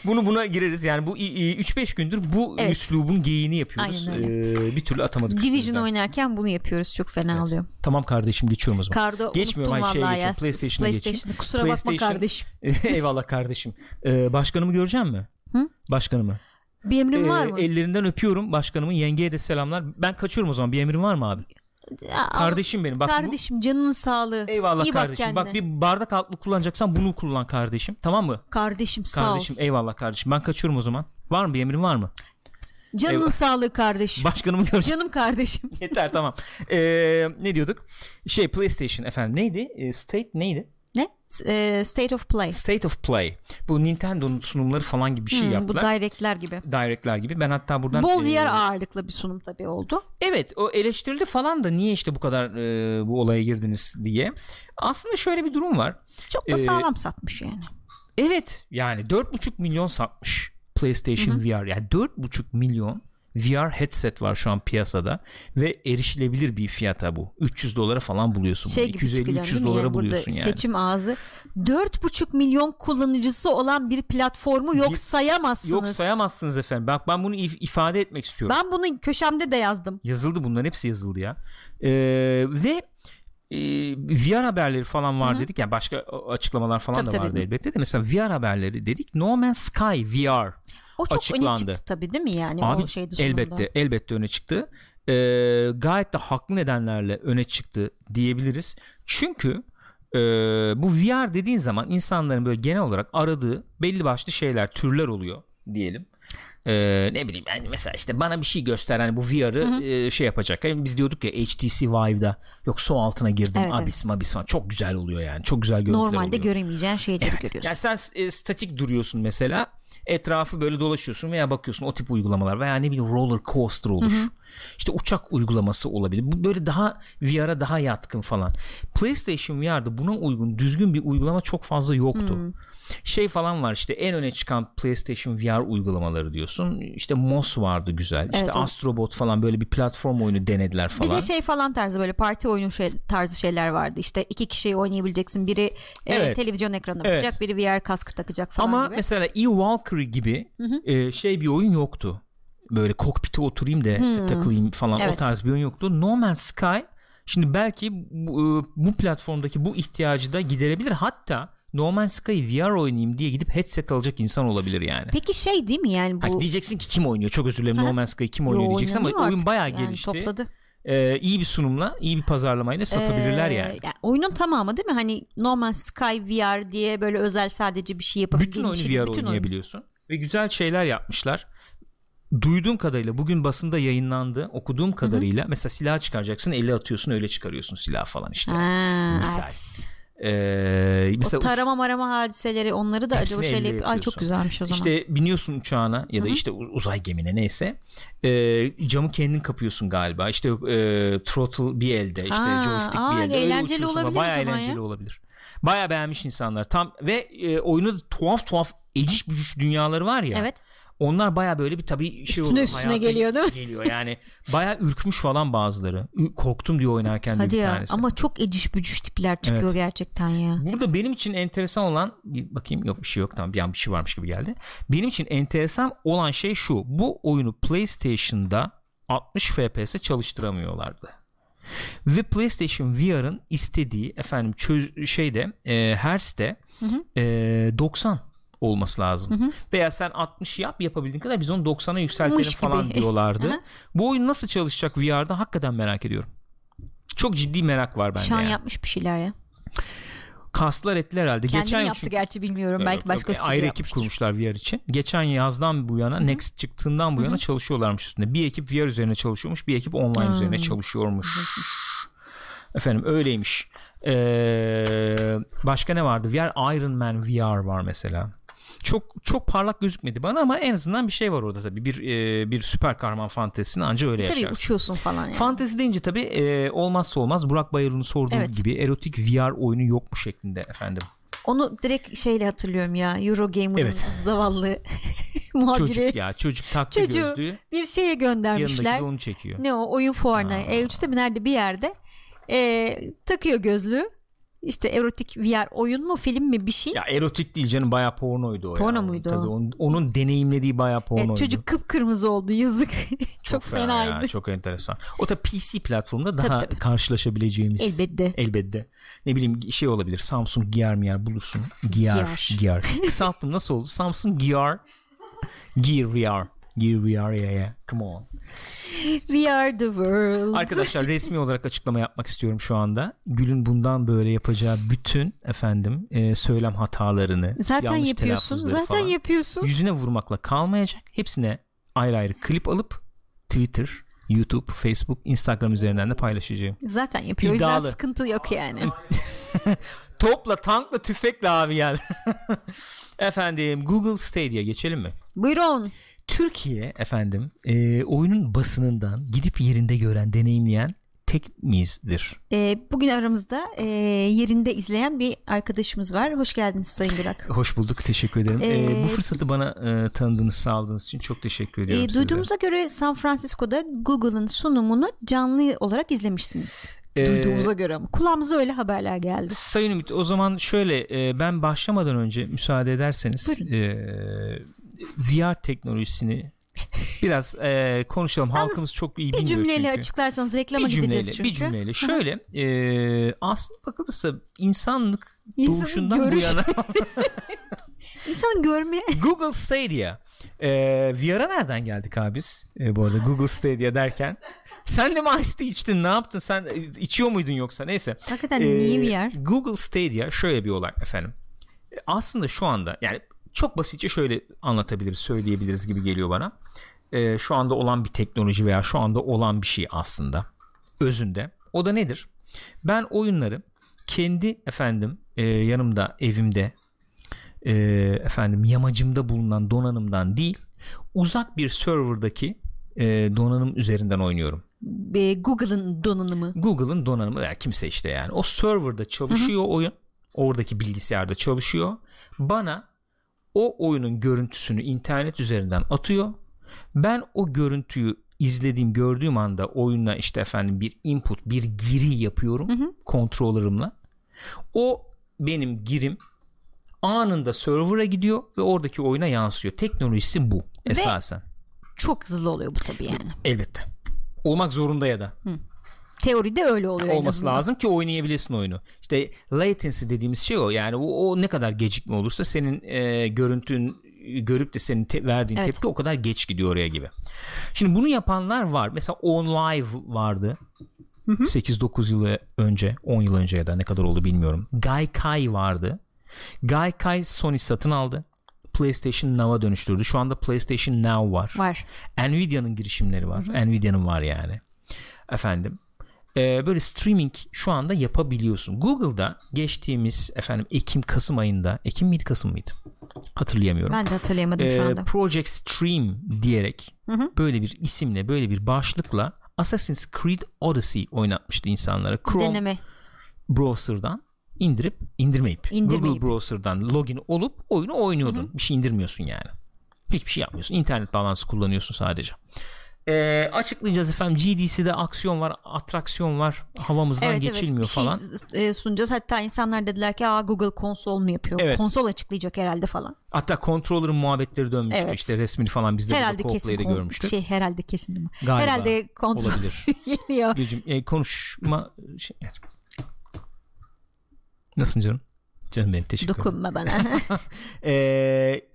Bunu buna gireriz yani bu 3-5 gündür bu Evet. üslubun geyiğini yapıyoruz. Aynen öyle. E, bir türlü atamadık. Division oynarken bunu yapıyoruz. Çok fena Evet. oluyor. Tamam kardeşim geçiyorum o zaman. Kardo Geçmiyorum, hayır, şeye geçiyorum, PlayStation'a geçeyim. PlayStation'ı. Kusura bakma PlayStation- kardeşim. Eyvallah kardeşim. Ee, başkanımı göreceğim mi? Hı? Başkanımı. Bir emrin Ee, var mı? Ellerinden öpüyorum başkanımın. Yengeye de selamlar. Ben kaçıyorum o zaman. Bir emrin var mı abi? Kardeşim benim. Bak bu- kardeşim canının sağlığı. Eyvallah İyi bak kardeşim. kendine. Bak bir bardak altlı kullanacaksan bunu kullan kardeşim. Tamam mı? Kardeşim sağ Kardeşim ol. eyvallah kardeşim. Ben kaçıyorum o zaman. Var mı bir emrin var mı? Canının Eyvallah. sağlığı kardeşim. Başkanımı göreceğim. Canım kardeşim. Yeter tamam. Ee, ne diyorduk? Şey PlayStation efendim neydi? Ee, State neydi? Ne? E, State of Play. State of Play. Bu Nintendo'nun sunumları falan gibi bir şey Hmm, bu yaptılar. direct'ler gibi. Direct'ler gibi. Ben hatta buradan Bol e, VR ağırlıklı bir sunum tabii oldu. Evet o eleştirildi falan da niye işte bu kadar e, bu olaya girdiniz diye. Aslında şöyle bir durum var. Çok da Ee, sağlam satmış yani. Evet yani 4,5 milyon satmış PlayStation VR. Yani 4,5 milyon VR headset var şu an piyasada ve erişilebilir bir fiyata bu. 300 dolara falan buluyorsun Şey bunu. gibi çıkacak 250-300 değil mi? dolara Yani buluyorsun yani. seçim ağzı 4,5 milyon kullanıcısı olan bir platformu yok Bir- sayamazsınız. Yok sayamazsınız efendim. Bak ben bunu if- ifade etmek istiyorum. Ben bunu köşemde de yazdım. Yazıldı bunların hepsi yazıldı ya. Ee, ve e, VR haberleri falan var dedik. Yani başka açıklamalar falan Tabii, da tabii. vardı elbette de. Mesela VR haberleri dedik. No Man's Sky VR. O çok öne Açıklandı. çıktı tabii değil mi yani Abi o şeyde sonunda. elbette elbette öne çıktı. Ee, gayet de haklı nedenlerle öne çıktı diyebiliriz. Çünkü e, bu VR dediğin zaman insanların böyle genel olarak aradığı belli başlı şeyler, türler oluyor diyelim. Ee, ne bileyim yani mesela işte bana bir şey göster hani bu VR'ı e, şey yapacak. Yani biz diyorduk ya HTC Vive'da yok su altına girdim Evet, abis mabis falan çok güzel oluyor yani. Çok güzel görüntüler Normalde oluyor. göremeyeceğin şeyleri Evet. görüyorsun. Yani sen e, statik duruyorsun mesela etrafı böyle dolaşıyorsun veya bakıyorsun o tip uygulamalar veya ne bileyim roller coaster olur. İşte uçak uygulaması olabilir. Bu böyle daha VR'a daha yatkın falan. PlayStation VR'da buna uygun düzgün bir uygulama çok fazla yoktu. Şey falan var işte en öne çıkan PlayStation VR uygulamaları diyorsun. İşte Moss vardı güzel. İşte Evet, o- Astrobot falan böyle bir platform oyunu denediler Bir falan. de şey falan tarzı böyle parti oyunu şey, tarzı şeyler vardı. İşte iki kişi oynayabileceksin. Biri e, Evet. televizyon ekranı Evet. bakacak, biri VR kaskı takacak falan Ama gibi. mesela E-Valkyrie gibi e, şey bir oyun yoktu. Böyle kokpite oturayım da takılayım falan o Evet. tarz bir oyun yoktu. No Man's Sky şimdi belki bu, e, bu platformdaki bu ihtiyacı da giderebilir. Hatta No Man's Sky'ı VR oynayayım diye gidip headset alacak insan olabilir yani. Peki şey değil mi yani Ha, bu diyeceksin ki kim oynuyor? Çok özür dilerim No Man's Sky kim oynuyor Yo, diyeceksin ama oynanıyor oyun artık. bayağı Yani gelişti. Topladı. E, iyi bir sunumla, iyi bir pazarlamayla satabilirler Ee, yani. oyunun tamamı değil mi? Hani No Man's Sky VR diye böyle özel sadece bir şey yapabildiğin Bütün oyunu şey. VR Bütün oyun. oynayabiliyorsun. Ve güzel şeyler yapmışlar. Duyduğum kadarıyla bugün basında yayınlandı. Okuduğum kadarıyla mesela silah çıkaracaksın, eli atıyorsun, öyle çıkarıyorsun silah falan işte. Ha, Misal. evet. Ee, mesela o tarama marama hadiseleri onları da acaba şeyle elle yap- Ay çok yapıyorsun. güzelmiş o zaman. işte biniyorsun uçağına ya da işte u- uzay gemine neyse. Ee, camı kendin kapıyorsun galiba. İşte e, throttle bir elde, işte Aa, joystick aa, bir elde. Öyle eğlenceli ama olabilir Bayağı eğlenceli ya. olabilir. Bayağı beğenmiş insanlar. Tam ve e, oyunu tuhaf tuhaf eciş bücüş dünyaları var ya. Evet. Onlar baya böyle bir tabii şey Üstüne oluyor. üstüne geliyor değil mi? Geliyor yani. Baya ürkmüş falan bazıları. Korktum diyor oynarken Hadi ya tanesi. ama çok eciş bücüş tipler çıkıyor Evet. gerçekten ya. Burada benim için enteresan olan bir bakayım yok bir şey yok tamam bir an bir şey varmış gibi geldi. Benim için enteresan olan şey şu. Bu oyunu PlayStation'da 60 FPS çalıştıramıyorlardı. Ve PlayStation VR'ın istediği efendim çöz- şeyde e, Hertz'te e, 90 olması lazım. Veya sen 60 yap yapabildiğin kadar biz onu 90'a yükseltelim falan diyorlardı. Bu oyun nasıl çalışacak VR'da hakikaten merak ediyorum. Çok ciddi merak var bende. Şan yani. yapmış bir şeyler ya. Kaslar ettiler herhalde. Kendini Geçen yaptı çünkü- gerçi bilmiyorum. Yok, Belki başka yok. stüdyo ayrı ekip kurmuşlar VR için. Geçen yazdan bu yana Next çıktığından bu yana çalışıyorlarmış üstünde. Bir ekip VR üzerine çalışıyormuş, bir ekip online Hmm. üzerine çalışıyormuş. Efendim öyleymiş. Ee, başka ne vardı? VR Iron Man VR var mesela. Çok çok parlak gözükmedi bana ama en azından bir şey var orada tabii. Bir e, bir süper kahraman fantezisini anca öyle Tabii yaşarsın. uçuyorsun falan yani. Fantezi deyince tabii e, olmazsa olmaz Burak Bayırlı'nın sorduğu Evet. gibi erotik VR oyunu yok mu şeklinde efendim. Onu direkt şeyle hatırlıyorum ya. Eurogamer'ın Evet. zavallı muhabiri. Çocuk ya çocuk taktı Çocuğu gözlüğü. bir şeye Yanındaki göndermişler. de onu çekiyor. Ne o oyun fuarına Aa. E3'te mi nerede bir yerde e, takıyor gözlüğü işte erotik VR oyun mu film mi bir şey Ya erotik değil canım bayağı pornoydu o Porno ya. muydu Tabii o? onun, onun deneyimlediği bayağı E, pornoydu. çocuk kıpkırmızı oldu yazık çok, fena fenaydı ya, çok enteresan. O da PC platformunda daha Tabii, tabii. karşılaşabileceğimiz. elbette Elbette. Ne bileyim şey olabilir. Samsung Gear mi yer bulursun. Gear. Gear. Gear. Kısalttım nasıl oldu? Samsung Gear. Gear VR. Gear VR ya ya. Come on. We are the world Arkadaşlar resmi olarak açıklama yapmak istiyorum şu anda. Gül'ün bundan böyle yapacağı bütün efendim e, söylem hatalarını, zaten yapıyorsun zaten falan yapıyorsun yüzüne vurmakla kalmayacak. Hepsine ayrı ayrı klip alıp Twitter, YouTube, Facebook, Instagram üzerinden de paylaşacağım. zaten yapıyor o yüzden İddialı. sıkıntı yok yani Topla, tankla, tüfekle abi gel. efendim Google Stadia geçelim mi? buyurun Türkiye efendim e, oyunun basınından gidip yerinde gören, deneyimleyen tek miyizdir? E, bugün aramızda e, yerinde izleyen bir arkadaşımız var hoş geldiniz Sayın Burak Hoş bulduk. Teşekkür ederim. Ee, Ee, bu fırsatı bana e, tanıdığınız, sağladığınız için çok teşekkür ediyorum E, size. duyduğumuza göre San Francisco'da Google'ın sunumunu canlı olarak izlemişsiniz. Ee, Duyduğumuza göre ama kulağımıza öyle haberler geldi. Sayın Ümit o zaman şöyle e, ben başlamadan önce müsaade ederseniz e, VR teknolojisini biraz e, konuşalım. Halkımız çok iyi Bir bilmiyor cümleyle çünkü. açıklarsanız reklama bir gideceğiz cümleyle, çünkü. bir cümleyle. Şöyle e, aslında bakılırsa insanlık İnsanın doğuşundan görüş- bu yana İnsanın görme Google Stadia. E, VR'a nereden geldik abi biz? E, bu arada Google Stadia derken. Sen de mi Ice içtin ne yaptın? Sen e, içiyor muydun yoksa? Neyse. hakikaten Ee, niye bir yer? Google Stadia şöyle bir olay efendim. E, Aslında şu anda yani çok basitçe şöyle anlatabiliriz, söyleyebiliriz gibi geliyor bana. Ee, şu anda olan bir teknoloji veya şu anda olan bir şey aslında özünde. O da nedir? Ben oyunları kendi efendim e, yanımda evimde e, efendim yamacımda bulunan donanımdan değil uzak bir serverdaki e, donanım üzerinden oynuyorum. Google'ın donanımı. Google'ın donanımı veya kimse işte yani. O serverda çalışıyor Hı-hı. oyun. Oradaki bilgisayarda çalışıyor. Bana o oyunun görüntüsünü internet üzerinden atıyor. Ben o görüntüyü izlediğim gördüğüm anda oyuna işte efendim bir input bir giri yapıyorum hı hı. controller'ımla. O benim girim anında server'a gidiyor ve oradaki oyuna yansıyor. Teknolojisi bu esasen. Ve çok hızlı oluyor bu tabii yani. Elbette. Olmak zorunda ya da. Hı. Teoride öyle oluyor. Yani olması lazım ki oynayabilesin oyunu. İşte latency dediğimiz şey o. Yani o, o ne kadar gecikme olursa senin e, görüntün görüp de senin te- verdiğin evet. tepki o kadar geç gidiyor oraya gibi. Şimdi bunu yapanlar var. Mesela On Live vardı. 8-9 yıl önce 10 yıl önce ya da ne kadar oldu bilmiyorum. Gaikai vardı. Gaikai Sony satın aldı. PlayStation Now'a dönüştürdü. Şu anda PlayStation Now var. Var. Nvidia'nın girişimleri var. Hı-hı. Nvidia'nın var yani. Efendim e, böyle streaming şu anda yapabiliyorsun. Google'da geçtiğimiz efendim Ekim Kasım ayında Ekim miydi Kasım mıydı? Hatırlayamıyorum. Ben de hatırlayamadım e, şu anda. Project Stream diyerek hı hı. böyle bir isimle böyle bir başlıkla Assassin's Creed Odyssey oynatmıştı insanlara. Chrome Deneme. browser'dan indirip indirmeyip, indirmeyip Google browser'dan login olup oyunu oynuyordun. Hı hı. Bir şey indirmiyorsun yani. Hiçbir şey yapmıyorsun. İnternet bağlantısı kullanıyorsun sadece. E, açıklayacağız efendim GDC'de aksiyon var atraksiyon var havamızdan evet, geçilmiyor evet. falan. Şey, e, sunacağız hatta insanlar dediler ki Aa, Google konsol mu yapıyor evet. konsol açıklayacak herhalde falan. Hatta controller'ın muhabbetleri dönmüştü evet. işte resmini falan biz de herhalde kesin kon- görmüştük. Şey herhalde kesin mi? Galiba, herhalde kontrol olabilir. geliyor. Gülcüm, e, konuşma şey, Nasılsın canım? Canım benim teşekkür ederim. Dokunma bana. e,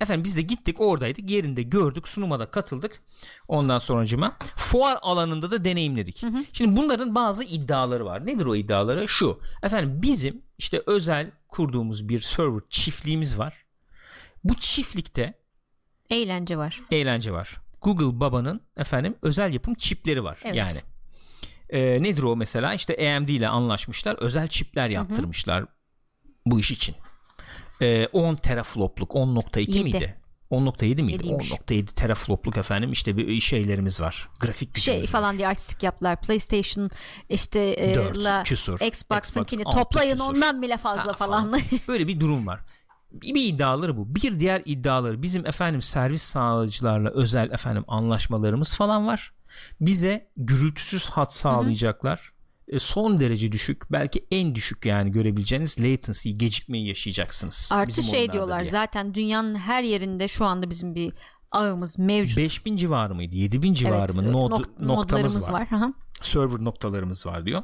efendim biz de gittik oradaydık yerinde gördük sunuma da katıldık. Ondan sonracıma fuar alanında da deneyimledik. Hı hı. Şimdi bunların bazı iddiaları var. Nedir o iddiaları? Şu. Efendim bizim işte özel kurduğumuz bir server çiftliğimiz var. Bu çiftlikte eğlence var. Eğlence var. Google babanın efendim özel yapım çipleri var. Evet. Yani e, nedir o mesela işte AMD ile anlaşmışlar özel çipler yaptırmışlar. Hı hı bu iş için. Ee, 10 teraflopluk 10.2 miydi? 10.7 miydi? 10.7 teraflopluk efendim işte bir şeylerimiz var. Grafik şey falan var. diye artistik yaptılar. PlayStation işte e, 4 la, küsur. Xbox'ınkini Xbox toplayın küsur. ondan bile fazla ha, falan. falan. Böyle bir durum var. Bir, bir iddiaları bu. Bir diğer iddiaları bizim efendim servis sağlayıcılarla özel efendim anlaşmalarımız falan var. Bize gürültüsüz hat sağlayacaklar. Hı hı e, son derece düşük belki en düşük yani görebileceğiniz latency gecikmeyi yaşayacaksınız. Artı şey diyorlar diye. zaten dünyanın her yerinde şu anda bizim bir ağımız mevcut. 5000 civarı mıydı 7000 civarı evet, mı nod, nok- noktamız var. var. Server noktalarımız var diyor.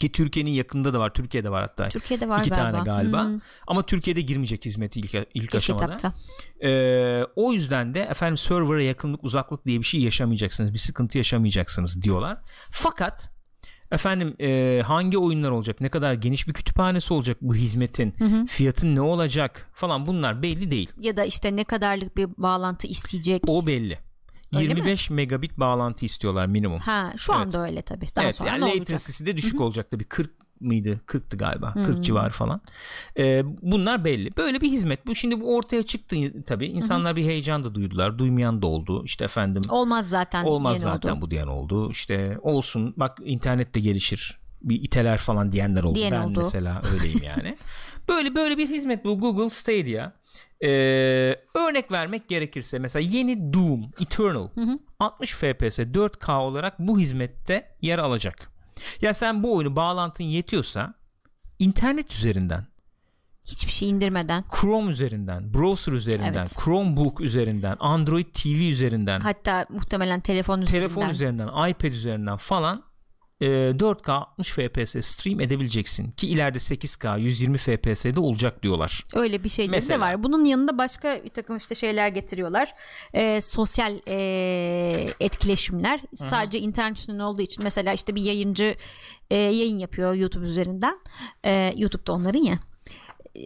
Ki Türkiye'nin yakında da var. Türkiye'de var hatta. Türkiye'de var İki galiba. tane galiba. Hmm. Ama Türkiye'de girmeyecek hizmeti ilk, ilk aşamada. Ee, o yüzden de efendim server'a yakınlık uzaklık diye bir şey yaşamayacaksınız. Bir sıkıntı yaşamayacaksınız diyorlar. Fakat Efendim e, hangi oyunlar olacak? Ne kadar geniş bir kütüphanesi olacak bu hizmetin? Hı hı. Fiyatın ne olacak? Falan bunlar belli değil. Ya da işte ne kadarlık bir bağlantı isteyecek? O belli. Öyle 25 mi? megabit bağlantı istiyorlar minimum. Ha, şu evet. anda öyle tabii. Daha evet, sonra yani latency'si de düşük Hı-hı. olacak tabii. 40 mıydı? 40'tı galiba. Hı-hı. 40 civarı falan. Ee, bunlar belli. Böyle bir hizmet. Bu şimdi bu ortaya çıktı tabii. İnsanlar Hı-hı. bir heyecan da duydular. Duymayan da oldu. İşte efendim. Olmaz zaten. Olmaz zaten oldu. bu diyen oldu. İşte olsun. Bak internet de gelişir. Bir iteler falan diyenler oldu. Diyen ben oldu. mesela öyleyim yani. böyle böyle bir hizmet bu Google Stadia. Ee, örnek vermek gerekirse mesela yeni Doom Eternal hı hı. 60 FPS 4K olarak bu hizmette yer alacak. Ya sen bu oyunu bağlantın yetiyorsa internet üzerinden hiçbir şey indirmeden Chrome üzerinden, browser üzerinden, evet. Chromebook üzerinden, Android TV üzerinden hatta muhtemelen telefon üzerinden telefon üzerinden, iPad üzerinden falan 4K 60 FPS stream edebileceksin ki ileride 8K 120 FPS'de olacak diyorlar. Öyle bir şey de var. Bunun yanında başka bir takım işte şeyler getiriyorlar. E, sosyal e, etkileşimler Hı-hı. sadece internet üstünden olduğu için mesela işte bir yayıncı e, yayın yapıyor YouTube üzerinden. E, YouTube'da onların ya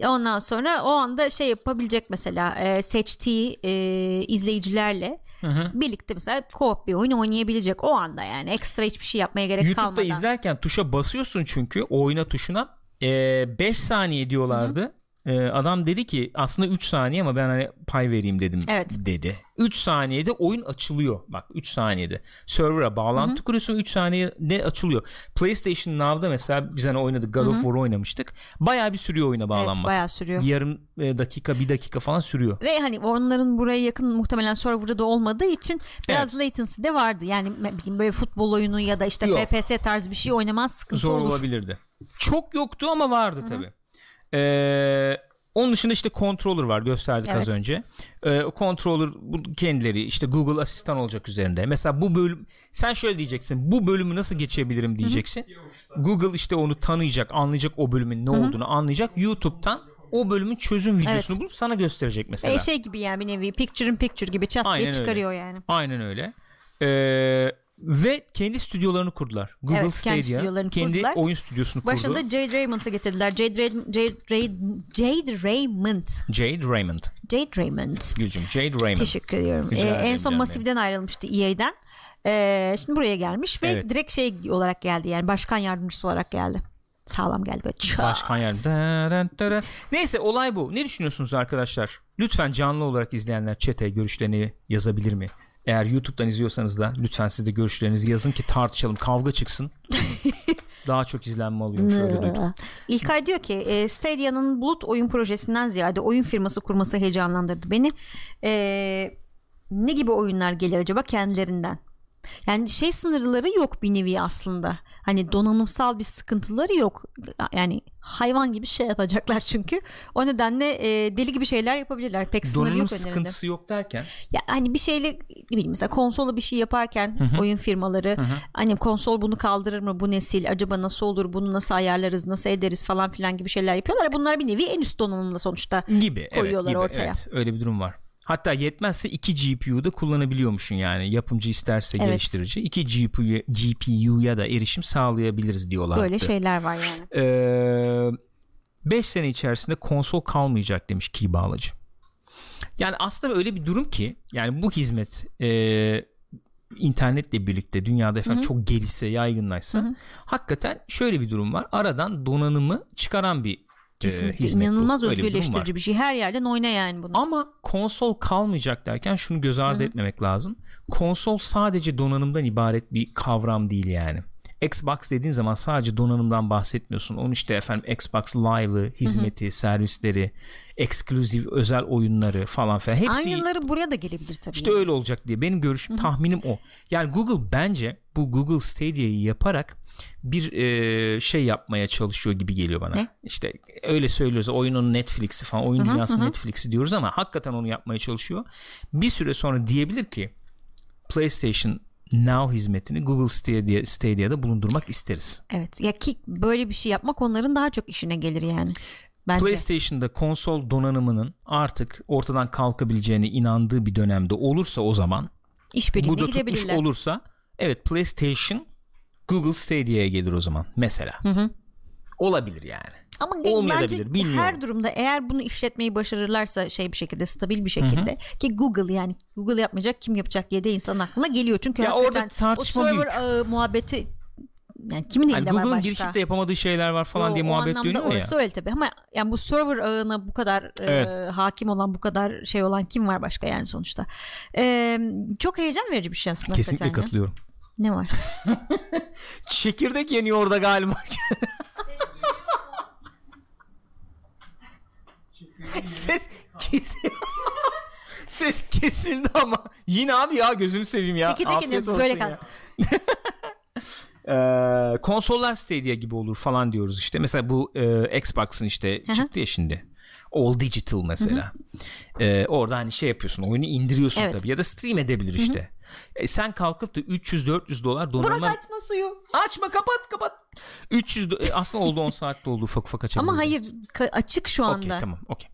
ondan sonra o anda şey yapabilecek mesela e, seçtiği e, izleyicilerle birlikte mesela co-op bir oyun oynayabilecek o anda yani ekstra hiçbir şey yapmaya gerek YouTube'da kalmadan. izlerken tuşa basıyorsun çünkü oyna tuşuna 5 saniye diyorlardı. Ee, adam dedi ki aslında 3 saniye ama ben hani pay vereyim dedim Evet. dedi. 3 saniyede oyun açılıyor. Bak 3 saniyede. Server'a bağlantı kuruyorsun 3 saniyede açılıyor. PlayStation Now'da mesela biz hani oynadık God of War oynamıştık. Bayağı bir sürüyor oyuna bağlanmak. Evet bayağı sürüyor. Yarım e, dakika bir dakika falan sürüyor. Ve hani onların buraya yakın muhtemelen server'da da olmadığı için biraz latency de vardı. Yani bileyim böyle futbol oyunu ya da işte Yok. FPS tarzı bir şey oynamaz sıkıntı Zor olur. olabilirdi. Çok yoktu ama vardı tabi. Ee, onun dışında işte controller var gösterdik az Evet. önce. Ee, o controller bu kendileri işte Google asistan olacak üzerinde. Mesela bu bölüm sen şöyle diyeceksin. Bu bölümü nasıl geçebilirim diyeceksin. Google işte onu tanıyacak, anlayacak o bölümün ne olduğunu anlayacak. YouTube'dan o bölümün çözüm videosunu Evet. bulup sana gösterecek mesela. E, şey gibi yani bir nevi picture in picture gibi çat Aynen diye öyle. çıkarıyor yani. Aynen öyle. Ee, ve kendi stüdyolarını kurdular. Google Evet, kendi Stadia stüdyolarını kendi kurdular. oyun stüdyosunu kurdu. Başında Jade Raymond'ı getirdiler. Jade, Ray- Jade, Ray- Jade Raymond. Jade Raymond. Jade Raymond. Gülcüm Jade Raymond. Teşekkür ediyorum. Ee, ederim en son Massive'den ayrılmıştı EA'den. Ee, şimdi buraya gelmiş ve Evet. direkt şey olarak geldi yani başkan yardımcısı olarak geldi. Sağlam geldi böyle. Çat. Başkan dara. Neyse olay bu. Ne düşünüyorsunuz arkadaşlar? Lütfen canlı olarak izleyenler chat'e görüşlerini yazabilir mi? Eğer YouTube'dan izliyorsanız da lütfen siz de görüşlerinizi yazın ki tartışalım. Kavga çıksın. Daha çok izlenme alıyor. Şöyle duydum. İlkay diyor ki e, Stadia'nın bulut oyun projesinden ziyade oyun firması kurması heyecanlandırdı beni. E, ne gibi oyunlar gelir acaba kendilerinden? Yani şey sınırları yok bir nevi aslında. Hani donanımsal bir sıkıntıları yok. Yani hayvan gibi şey yapacaklar çünkü. O nedenle e, deli gibi şeyler yapabilirler. Pek sınır Donanım yok önlerinde. sıkıntısı yok derken. Ya hani bir şeyle ne bileyim mesela konsola bir şey yaparken oyun firmaları hani konsol bunu kaldırır mı bu nesil acaba nasıl olur bunu nasıl ayarlarız nasıl ederiz falan filan gibi şeyler yapıyorlar. Bunlar bir nevi en üst donanımla sonuçta Gibi. Koyuyorlar evet, gibi, ortaya. Evet, öyle bir durum var. Hatta yetmezse iki GPU'da kullanabiliyormuşsun yani. Yapımcı isterse Evet. geliştirici. iki GPU, GPU'ya da erişim sağlayabiliriz diyorlardı. böyle şeyler var yani. 5 sene içerisinde konsol kalmayacak demiş Key Bağlacı. Yani aslında öyle bir durum ki yani bu hizmet e, internetle birlikte dünyada efendim çok gelişse yaygınlaşsa hakikaten şöyle bir durum var. Aradan donanımı çıkaran bir Kesinlikle hizmet bu. inanılmaz bir var. özgürleştirici bir şey. Her yerden oyna yani bunu. Ama konsol kalmayacak derken şunu göz ardı etmemek lazım. Konsol sadece donanımdan ibaret bir kavram değil yani. Xbox dediğin zaman sadece donanımdan bahsetmiyorsun. Onun işte efendim Xbox Live'ı, hizmeti, servisleri, eksklusif özel oyunları falan filan hepsi Aynıları buraya da gelebilir tabii. işte öyle olacak diye benim görüşüm tahminim o. Yani Google bence bu Google Stadia'yı yaparak bir e, şey yapmaya çalışıyor gibi geliyor bana. Ne? İşte öyle söylüyoruz oyunun Netflix'i falan oyun dünyasının Netflix'i diyoruz ama hakikaten onu yapmaya çalışıyor. Bir süre sonra diyebilir ki PlayStation Now hizmetini Google Stadia, Stadia'da bulundurmak isteriz. Evet. Ya ki böyle bir şey yapmak onların daha çok işine gelir yani. Bence. PlayStation'da konsol donanımının artık ortadan kalkabileceğine inandığı bir dönemde olursa o zaman bu İşbirliğine gidebilirler. olursa evet PlayStation Google Stadia'ya gelir o zaman mesela. Olabilir yani. Ama Olmayabilir, bilmiyorum. her durumda eğer bunu işletmeyi başarırlarsa şey bir şekilde stabil bir şekilde ki Google yani Google yapmayacak kim yapacak diye de insanın aklına geliyor. Çünkü Ya orada tartışma o server büyük. ağı muhabbeti yani kimin Yani elinde var Google'ın başka? girişip de yapamadığı şeyler var falan Yo, diye o muhabbet anlamda dönüyor ya. orası öyle tabii ama yani bu server ağına bu kadar e, Evet. hakim olan bu kadar şey olan kim var başka yani sonuçta. E, çok heyecan verici bir şey aslında. Kesinlikle hakikaten ya. Ne var? Çekirdek yeniyor orada galiba. Ses kesildi. Ses kesildi ama yine abi ya gözünü seveyim ya. Çekirdek Afiyet yeniyor, olsun böyle ya. Ee, konsollar Stadia gibi olur falan diyoruz işte. Mesela bu e, Xbox'ın işte hı. çıktı ya şimdi. All Digital mesela. Ee, orada hani şey yapıyorsun oyunu indiriyorsun Evet. tabii ya da stream edebilir işte. E, sen kalkıp da 300-400 dolar Bırak donanıma açma suyu. açma kapat kapat. 300 do- e, aslında oldu 10 saatte oldu ufak ufak açabiliriz. Ama hayır açık şu anda. Okey tamam okey.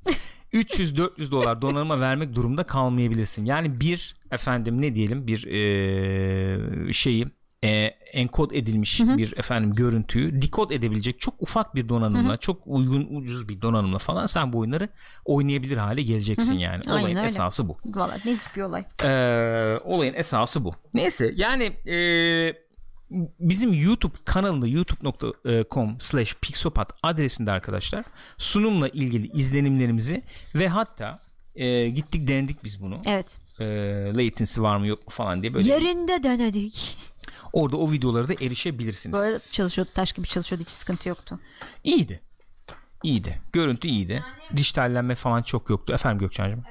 300-400 dolar donanıma vermek durumda kalmayabilirsin. Yani bir efendim ne diyelim bir e, şeyi e, enkod edilmiş bir efendim görüntüyü dekod edebilecek çok ufak bir donanımla çok uygun ucuz bir donanımla falan sen bu oyunları oynayabilir hale geleceksin yani. Aynen Olayın öyle. esası bu. Valla nezih bir olay. Ee, olayın esası bu. Neyse yani e, bizim YouTube kanalında youtube.com slash pixopat adresinde arkadaşlar sunumla ilgili izlenimlerimizi ve hatta e, gittik denedik biz bunu. Evet. E, latency var mı yok mu falan diye böyle Yerinde denedik. Orada o videolara da erişebilirsiniz. Böyle çalışıyordu taş gibi çalışıyordu hiç sıkıntı yoktu. İyiydi. İyiydi. Görüntü iyiydi. Dijitallenme falan çok yoktu. Efendim Gökçen'cim.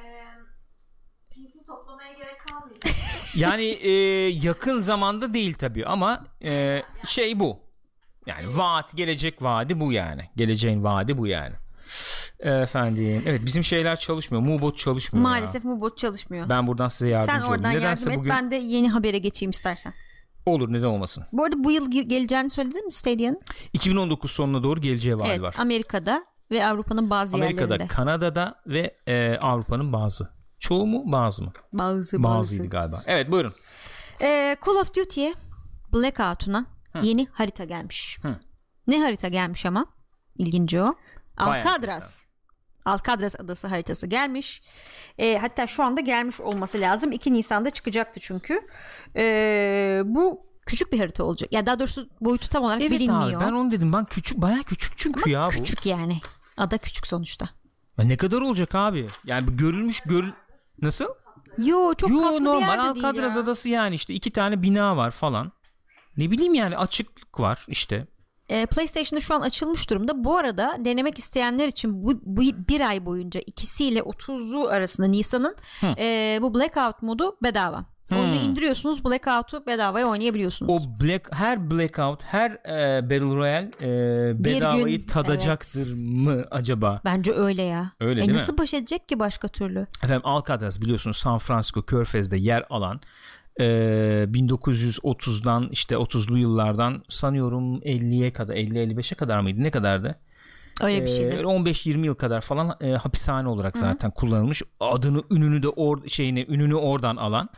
PC toplamaya gerek kalmayacak. Yani e, yakın zamanda değil tabii ama e, şey bu. Yani vaat gelecek vaadi bu yani. Geleceğin vaadi bu yani. Efendim evet bizim şeyler çalışmıyor. Mubot çalışmıyor. ya. Maalesef bu bot çalışmıyor. Ben buradan size yardımcı Sen olayım. oradan Nedense yardım et bugün ben de yeni habere geçeyim istersen. Olur neden olmasın. Bu arada bu yıl ge- geleceğini söyledin mi Stadia'nın? 2019 sonuna doğru geleceği vaadi Evet var. Amerika'da ve Avrupa'nın bazı Amerika'da, yerlerinde. Kanada'da ve e, Avrupa'nın bazı. Çoğu mu bazı mı? Bazı Bazıydı galiba. Evet buyurun. Ee, Call of Duty'ye Blackout'una yeni harita gelmiş. Hı. Ne harita gelmiş ama? İlginci o. Bayağı Alcatraz adası haritası gelmiş. Ee, hatta şu anda gelmiş olması lazım. 2 Nisan'da çıkacaktı çünkü. Ee, bu küçük bir harita olacak. Ya daha doğrusu boyutu tam olarak Evet bilinmiyor. abi ben onu dedim. Ben küçük baya küçük çünkü Ama ya bu. küçük yani. Ada küçük sonuçta. Ya ne kadar olacak abi? Yani görülmüş görül Nasıl? Yo çok Yo katlı bir normal yerde değil Alcatraz ya. adası yani işte iki tane bina var falan. Ne bileyim yani açıklık var işte. Ee, PlayStation'da şu an açılmış durumda. Bu arada denemek isteyenler için bu, bu bir ay boyunca ikisiyle 30'u arasında Nisan'ın e, bu Blackout modu bedava. Oyunu indiriyorsunuz Blackout'u bedavaya oynayabiliyorsunuz. O black her blackout her e, Battle Royale e, bedavayı gün, tadacaktır mü acaba? Bence öyle ya. Öyle e değil mi? nasıl baş edecek ki başka türlü? Efendim Alcatraz biliyorsunuz San Francisco Körfez'de yer alan e, 1930'dan işte 30'lu yıllardan sanıyorum 50'ye kadar 50-55'e kadar mıydı ne kadardı? Öyle bir şeydi. Ee, 15-20 yıl kadar falan e, hapishane olarak zaten kullanılmış. Adını, ününü de or şeyini, ününü oradan alan.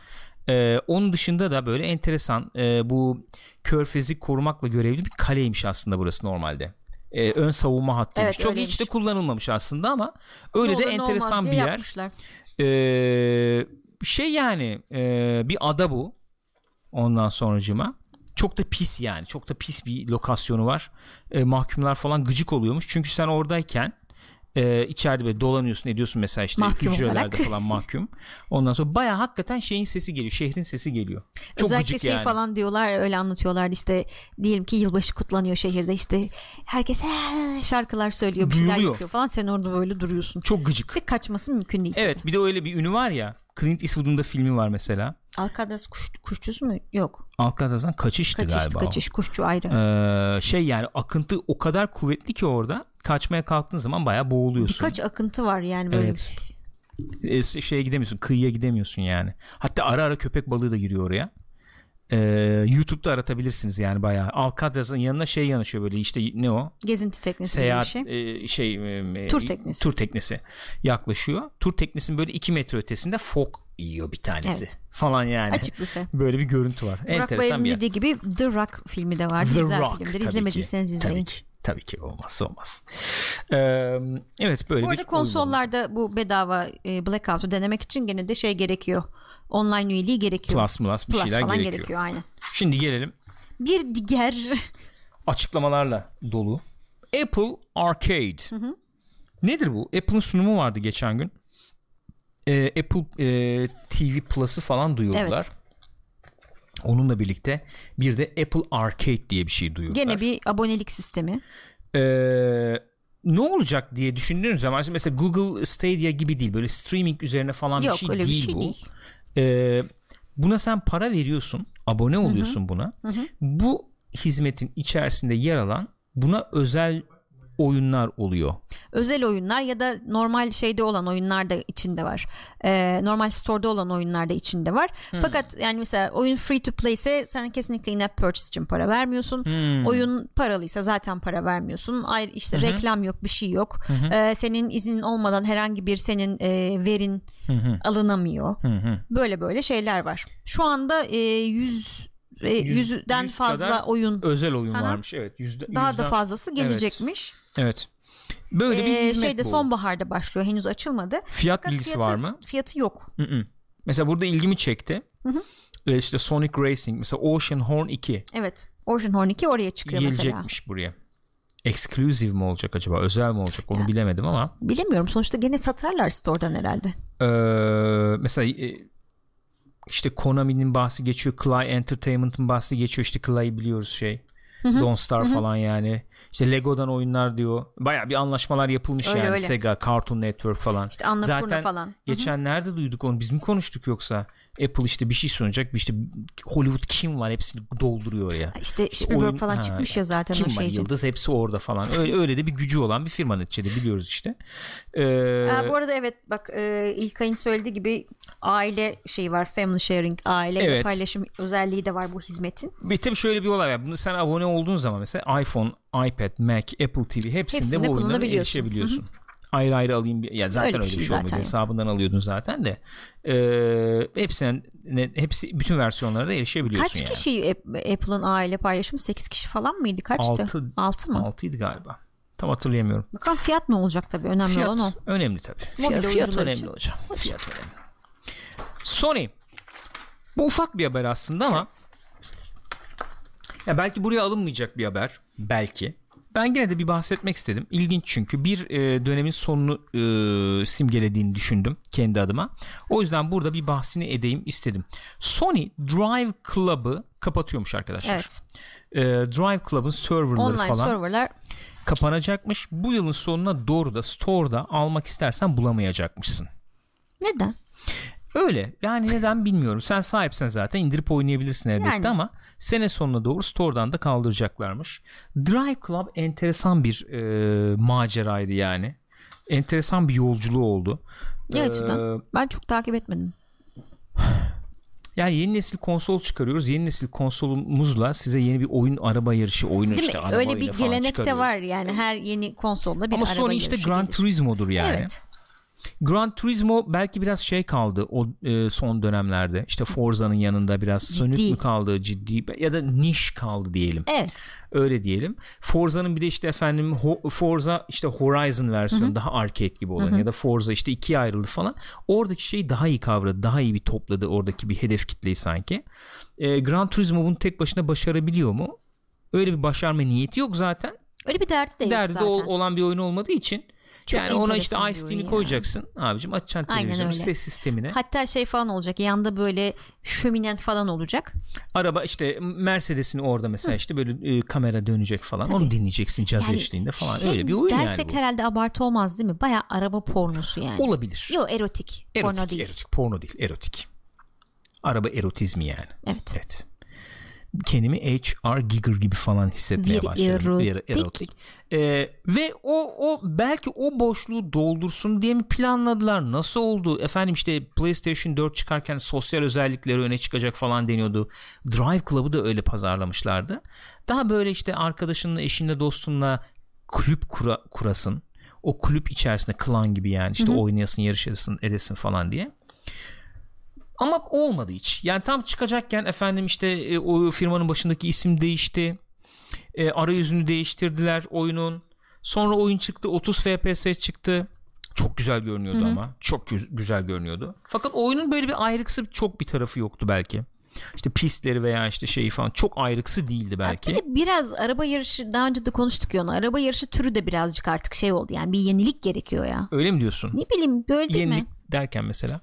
Ee, onun dışında da böyle enteresan e, bu körfezi korumakla görevli bir kaleymiş aslında burası normalde. Ee, ön savunma hattıymış. Evet, Çok öyleymiş. hiç de kullanılmamış aslında ama öyle Ne de olur enteresan bir yer. yapmışlar. Ee, şey yani e, bir ada bu. Ondan sonracıma. Çok da pis yani. Çok da pis bir lokasyonu var. E, mahkumlar falan gıcık oluyormuş. Çünkü sen oradayken e, içeride böyle dolanıyorsun ediyorsun mesela işte Mahkum hücrelerde olarak. falan mahkum. Ondan sonra baya hakikaten şeyin sesi geliyor. Şehrin sesi geliyor. Çok Özellikle gıcık şey yani. falan diyorlar öyle anlatıyorlar işte diyelim ki yılbaşı kutlanıyor şehirde işte herkes "Ee" şarkılar söylüyor bir şeyler yapıyor falan sen orada böyle duruyorsun. Çok gıcık. Ve kaçması mümkün değil. Evet bir de öyle bir ünü var ya. Clint Eastwood'un da filmi var mesela. Alcatraz kuş, kuşçusu mu? Yok. Alcatraz'dan kaçıştı Kaçış, galiba o. kaçış kuşçu ayrı. Ee, şey yani akıntı o kadar kuvvetli ki orada kaçmaya kalktığın zaman bayağı boğuluyorsun. Birkaç akıntı var yani böyle. Evet. E, şeye gidemiyorsun kıyıya gidemiyorsun yani. Hatta ara ara köpek balığı da giriyor oraya. Ee, YouTube'da aratabilirsiniz yani bayağı. Alcatraz'ın yanına şey yanaşıyor böyle işte ne o? Gezinti teknesi gibi bir Seyahat şey. e, şey e, Tur teknesi. Tur teknesi yaklaşıyor. Tur teknesinin böyle 2 metre ötesinde fok yiyor bir tanesi. Evet. Falan yani. Açık büfe. Böyle bir görüntü var. Burak Enteresan Bayır'ın bir dediği gibi The Rock filmi de var. The Güzel Rock, filmdir. İzlemediyseniz izleyin. Tabii ki. Tabii ki olmazsa olmaz. Ee, evet böyle Bu bir arada konsollarda bu bedava e, Blackout'u denemek için gene de şey gerekiyor. Online üyeliği gerekiyor. Plus plus bir Plus şeyler falan gerekiyor. gerekiyor. aynen. Şimdi gelelim Bir diğer açıklamalarla dolu. Apple Arcade. Nedir bu? Apple'ın sunumu vardı geçen gün. Ee, Apple e, TV Plus'ı falan duyurdular. Evet. Onunla birlikte bir de Apple Arcade diye bir şey duyurdular. gene bir abonelik sistemi. Ee, ne olacak diye düşündüğünüz zaman mesela Google Stadia gibi değil böyle streaming üzerine falan Yok bir şey öyle bir değil şey bu. değil. Ee, buna sen para veriyorsun, abone oluyorsun buna. Bu hizmetin içerisinde yer alan buna özel oyunlar oluyor. Özel oyunlar ya da normal şeyde olan oyunlar da içinde var. Ee, normal store'da olan oyunlar da içinde var. Hmm. Fakat yani mesela oyun free to play ise sen kesinlikle in-app purchase için para vermiyorsun. Hmm. Oyun paralıysa zaten para vermiyorsun. Ayrı işte reklam yok, bir şey yok. Ee, senin iznin olmadan herhangi bir senin e, verin alınamıyor. Böyle böyle şeyler var. Şu anda e, 100 e, Yüz- yüzden yüz fazla kadar oyun özel oyun Aha. varmış. Evet. Yüzde, daha yüzden- da fazlası gelecekmiş. Evet. Böyle bir Ee, hizmet şeyde bu. sonbaharda başlıyor. Henüz açılmadı. Fiyat Fakat bilgisi fiyatı- var mı? Fiyatı yok. Hı-hı. Mesela burada ilgimi çekti. Hı hı. Ee, işte Sonic Racing mesela Ocean Horn 2 Evet. Ocean Horn 2 oraya çıkıyor mesela. gelecekmiş buraya. Exclusive mi olacak acaba? Özel mi olacak? Onu bilemedim ama. Bilemiyorum. Sonuçta gene satarlar store'dan herhalde. Ee, mesela e, işte Konami'nin bahsi geçiyor. Clay Entertainment'ın bahsi geçiyor. İşte Clay'i biliyoruz şey. Don't Star falan yani. İşte Lego'dan oyunlar diyor. Baya bir anlaşmalar yapılmış Öyle, yani. öyle. Sega, Cartoon Network falan. İşte Annapurna Zaten falan. geçen nerede duyduk onu? Biz mi konuştuk yoksa? Apple işte bir şey sunacak. İşte Hollywood kim var hepsini dolduruyor ya. İşte Spielberg oyun- falan ha, çıkmış ya zaten kim o var şeyci. yıldız hepsi orada falan. Öyle, öyle de bir gücü olan bir firma neticede biliyoruz işte. Ee, Ha, bu arada evet bak e, İlkay'ın söylediği gibi aile şeyi var family sharing aile Evet. paylaşım özelliği de var bu hizmetin. Bir tabii şöyle bir olay var. Bunu sen abone olduğun zaman mesela iPhone, iPad, Mac, Apple TV hepsinde, Hepsinde bu oyunlara kullanabiliyorsun. erişebebiliyorsun. Ayrı ayrı alayım. Ya zaten Öyle öyle, bir şey şey, olmuyordu. zaten. Hesabından alıyordun zaten de. Ee, hepsine, ne- hepsi bütün versiyonlara da erişebiliyorsun Kaç yani. kişi App- Apple'ın aile paylaşımı 8 kişi falan mıydı? Kaçtı? Altı. 6 mı? 6'ydı galiba. Tam hatırlayamıyorum. Bakalım fiyat ne olacak tabii önemli Fiyat olan o. önemli tabii. Fiyat, fiyat önemli için. hocam. Fiyat önemli. Sony. Bu ufak bir haber aslında ama ya belki buraya alınmayacak bir haber. Belki. Ben gene de bir bahsetmek istedim. İlginç çünkü bir e, dönemin sonunu e, simgelediğini düşündüm kendi adıma. O yüzden burada bir bahsini edeyim istedim. Sony Drive Club'ı kapatıyormuş arkadaşlar. Evet. E, Drive Club'ın serverları Online falan serverlar kapanacakmış. Bu yılın sonuna doğru da store'da almak istersen bulamayacakmışsın. neden? Öyle. Yani neden bilmiyorum. Sen sahipsen zaten indirip oynayabilirsin elbette Yani. ama sene sonuna doğru store'dan da kaldıracaklarmış. Drive Club enteresan bir e, maceraydı yani. Enteresan bir yolculuğu oldu. Ne Ee, açıdan? Ben çok takip etmedim. Yani yeni nesil konsol çıkarıyoruz. Yeni nesil konsolumuzla size yeni bir oyun araba yarışı oyunu Değil işte mi? Öyle bir gelenek de var yani her yeni konsolda bir Ama araba Sony işte Gran. Turismo'dur yani. Evet. Gran Turismo belki biraz şey kaldı o e, son dönemlerde. İşte Forza'nın yanında biraz sönük mü kaldı ciddi ya da niş kaldı diyelim. Evet. Öyle diyelim. Forza'nın bir de işte efendim Ho- Forza işte Horizon versiyonu daha arcade gibi olan ya da Forza işte ikiye ayrıldı falan. Oradaki şeyi daha iyi kavradı. Daha iyi bir topladı oradaki bir hedef kitleyi sanki. E, Gran Turismo bunu tek başına başarabiliyor mu? Öyle bir başarma niyeti yok zaten. Öyle bir derdi de yok Derdi zaten. ol- olan bir oyun olmadığı için Çok yani ona işte oyun ya. koyacaksın abicim açacaksın televizyonu ses sistemine Hatta şey falan olacak yanında böyle şöminen falan olacak. araba işte Mercedes'in orada mesela işte böyle e, kamera dönecek falan onu dinleyeceksin caz Yani eşliğinde falan şey öyle bir oyun dersek yani bu. herhalde abartı olmaz değil mi? Baya araba pornosu yani. olabilir Yok erotik. erotik, porno değil. erotik porno değil erotik araba erotizmi yani Evet. evet kendimi H.R. Giger gibi falan hissetmeye Bir başladım. erotik. erotik. Ee, ve o o belki o boşluğu doldursun diye mi planladılar? Nasıl oldu? Efendim işte PlayStation 4 çıkarken sosyal özellikleri öne çıkacak falan deniyordu. Drive Club'ı da öyle pazarlamışlardı. Daha böyle işte arkadaşınla, eşinle, dostunla kulüp kura, kurasın. O kulüp içerisinde klan gibi yani işte oynayasın, yarışasın, edesin falan diye. Ama olmadı hiç. Yani tam çıkacakken efendim işte e, o firmanın başındaki isim değişti. E, arayüzünü değiştirdiler oyunun. Sonra oyun çıktı 30 FPS çıktı. Çok güzel görünüyordu ama. Çok gü- güzel görünüyordu. Fakat oyunun böyle bir ayrıksı çok bir tarafı yoktu belki. İşte pistleri veya işte şeyi falan çok ayrıksı değildi belki. Bir de biraz araba yarışı daha önce de konuştuk ya onu. Araba yarışı türü de birazcık artık şey oldu. Yani bir yenilik gerekiyor ya. Öyle mi diyorsun? Ne bileyim böyle değil Yenilik mi? derken mesela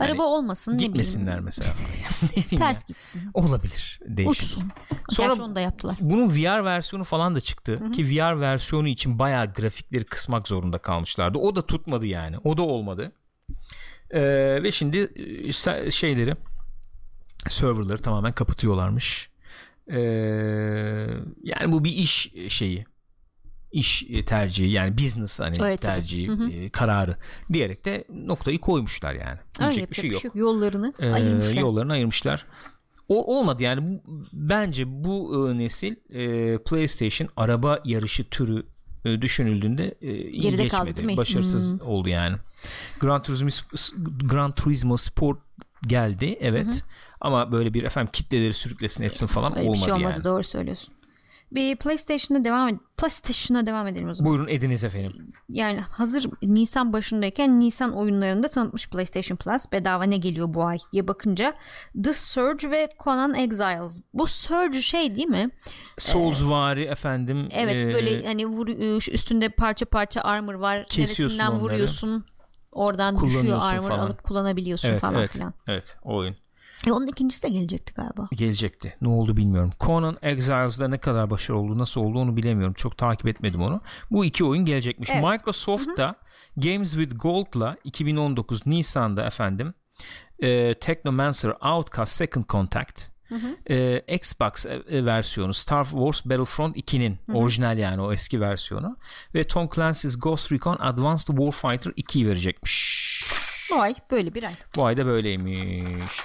Araba olmasın ne bileyim. gitmesinler mesela. Ne bileyim Ters gitsin. Olabilir. Değişik. Uçsun. Sonra- Gerçi onu da yaptılar. Bunun VR versiyonu falan da çıktı ki VR versiyonu için bayağı grafikleri kısmak zorunda kalmışlardı. O da tutmadı yani. O da olmadı. Ee, ve şimdi e, şeyleri serverları tamamen kapatıyorlarmış. Ee, yani bu bir iş şeyi iş tercihi yani business hani Evet, tercihi e, kararı diyerek de noktayı koymuşlar yani. Öyle bir şey yok. Yollarını Ee, ayırmışlar. Yollarını ayırmışlar. O olmadı yani bu, bence bu e, nesil e, PlayStation araba yarışı türü e, düşünüldüğünde e, iyi Geride kaldı, geçmedi. mi? Başarısız Hmm. oldu yani. Gran Turismo Gran Turismo Sport geldi evet. Ama böyle bir efendim kitleleri sürüklesin etsin falan Öyle bir olmadı şey olmadı yani. doğru söylüyorsun. Bir PlayStation'a devam ed- PlayStation'a devam edelim o zaman. Buyurun ediniz efendim. Yani hazır Nisan başındayken Nisan oyunlarında tanıtmış PlayStation Plus bedava ne geliyor bu ay diye bakınca The Surge ve Conan Exiles. Bu Surge şey değil mi? Soulsvari efendim. Evet e, böyle hani vur, şu üstünde parça parça armor var. Kesiyorsun Neresinden onları. vuruyorsun. Oradan düşüyor armor falan. alıp kullanabiliyorsun evet, falan evet, filan. Evet o oyun. E onun ikincisi de gelecekti galiba. gelecekti. Ne oldu bilmiyorum. Conan Exiles'da ne kadar başarılı oldu, nasıl oldu onu bilemiyorum. Çok takip etmedim onu. Bu iki oyun gelecekmiş. Evet. Microsoft da Games with Gold'la 2019 Nisan'da efendim e, Technomancer Outcast Second Contact e, Xbox e, versiyonu Star Wars Battlefront 2'nin orijinal yani o eski versiyonu ve Tom Clancy's Ghost Recon Advanced Warfighter 2'yi verecekmiş. Bu ay böyle bir ay. Bu ayda böyleymiş.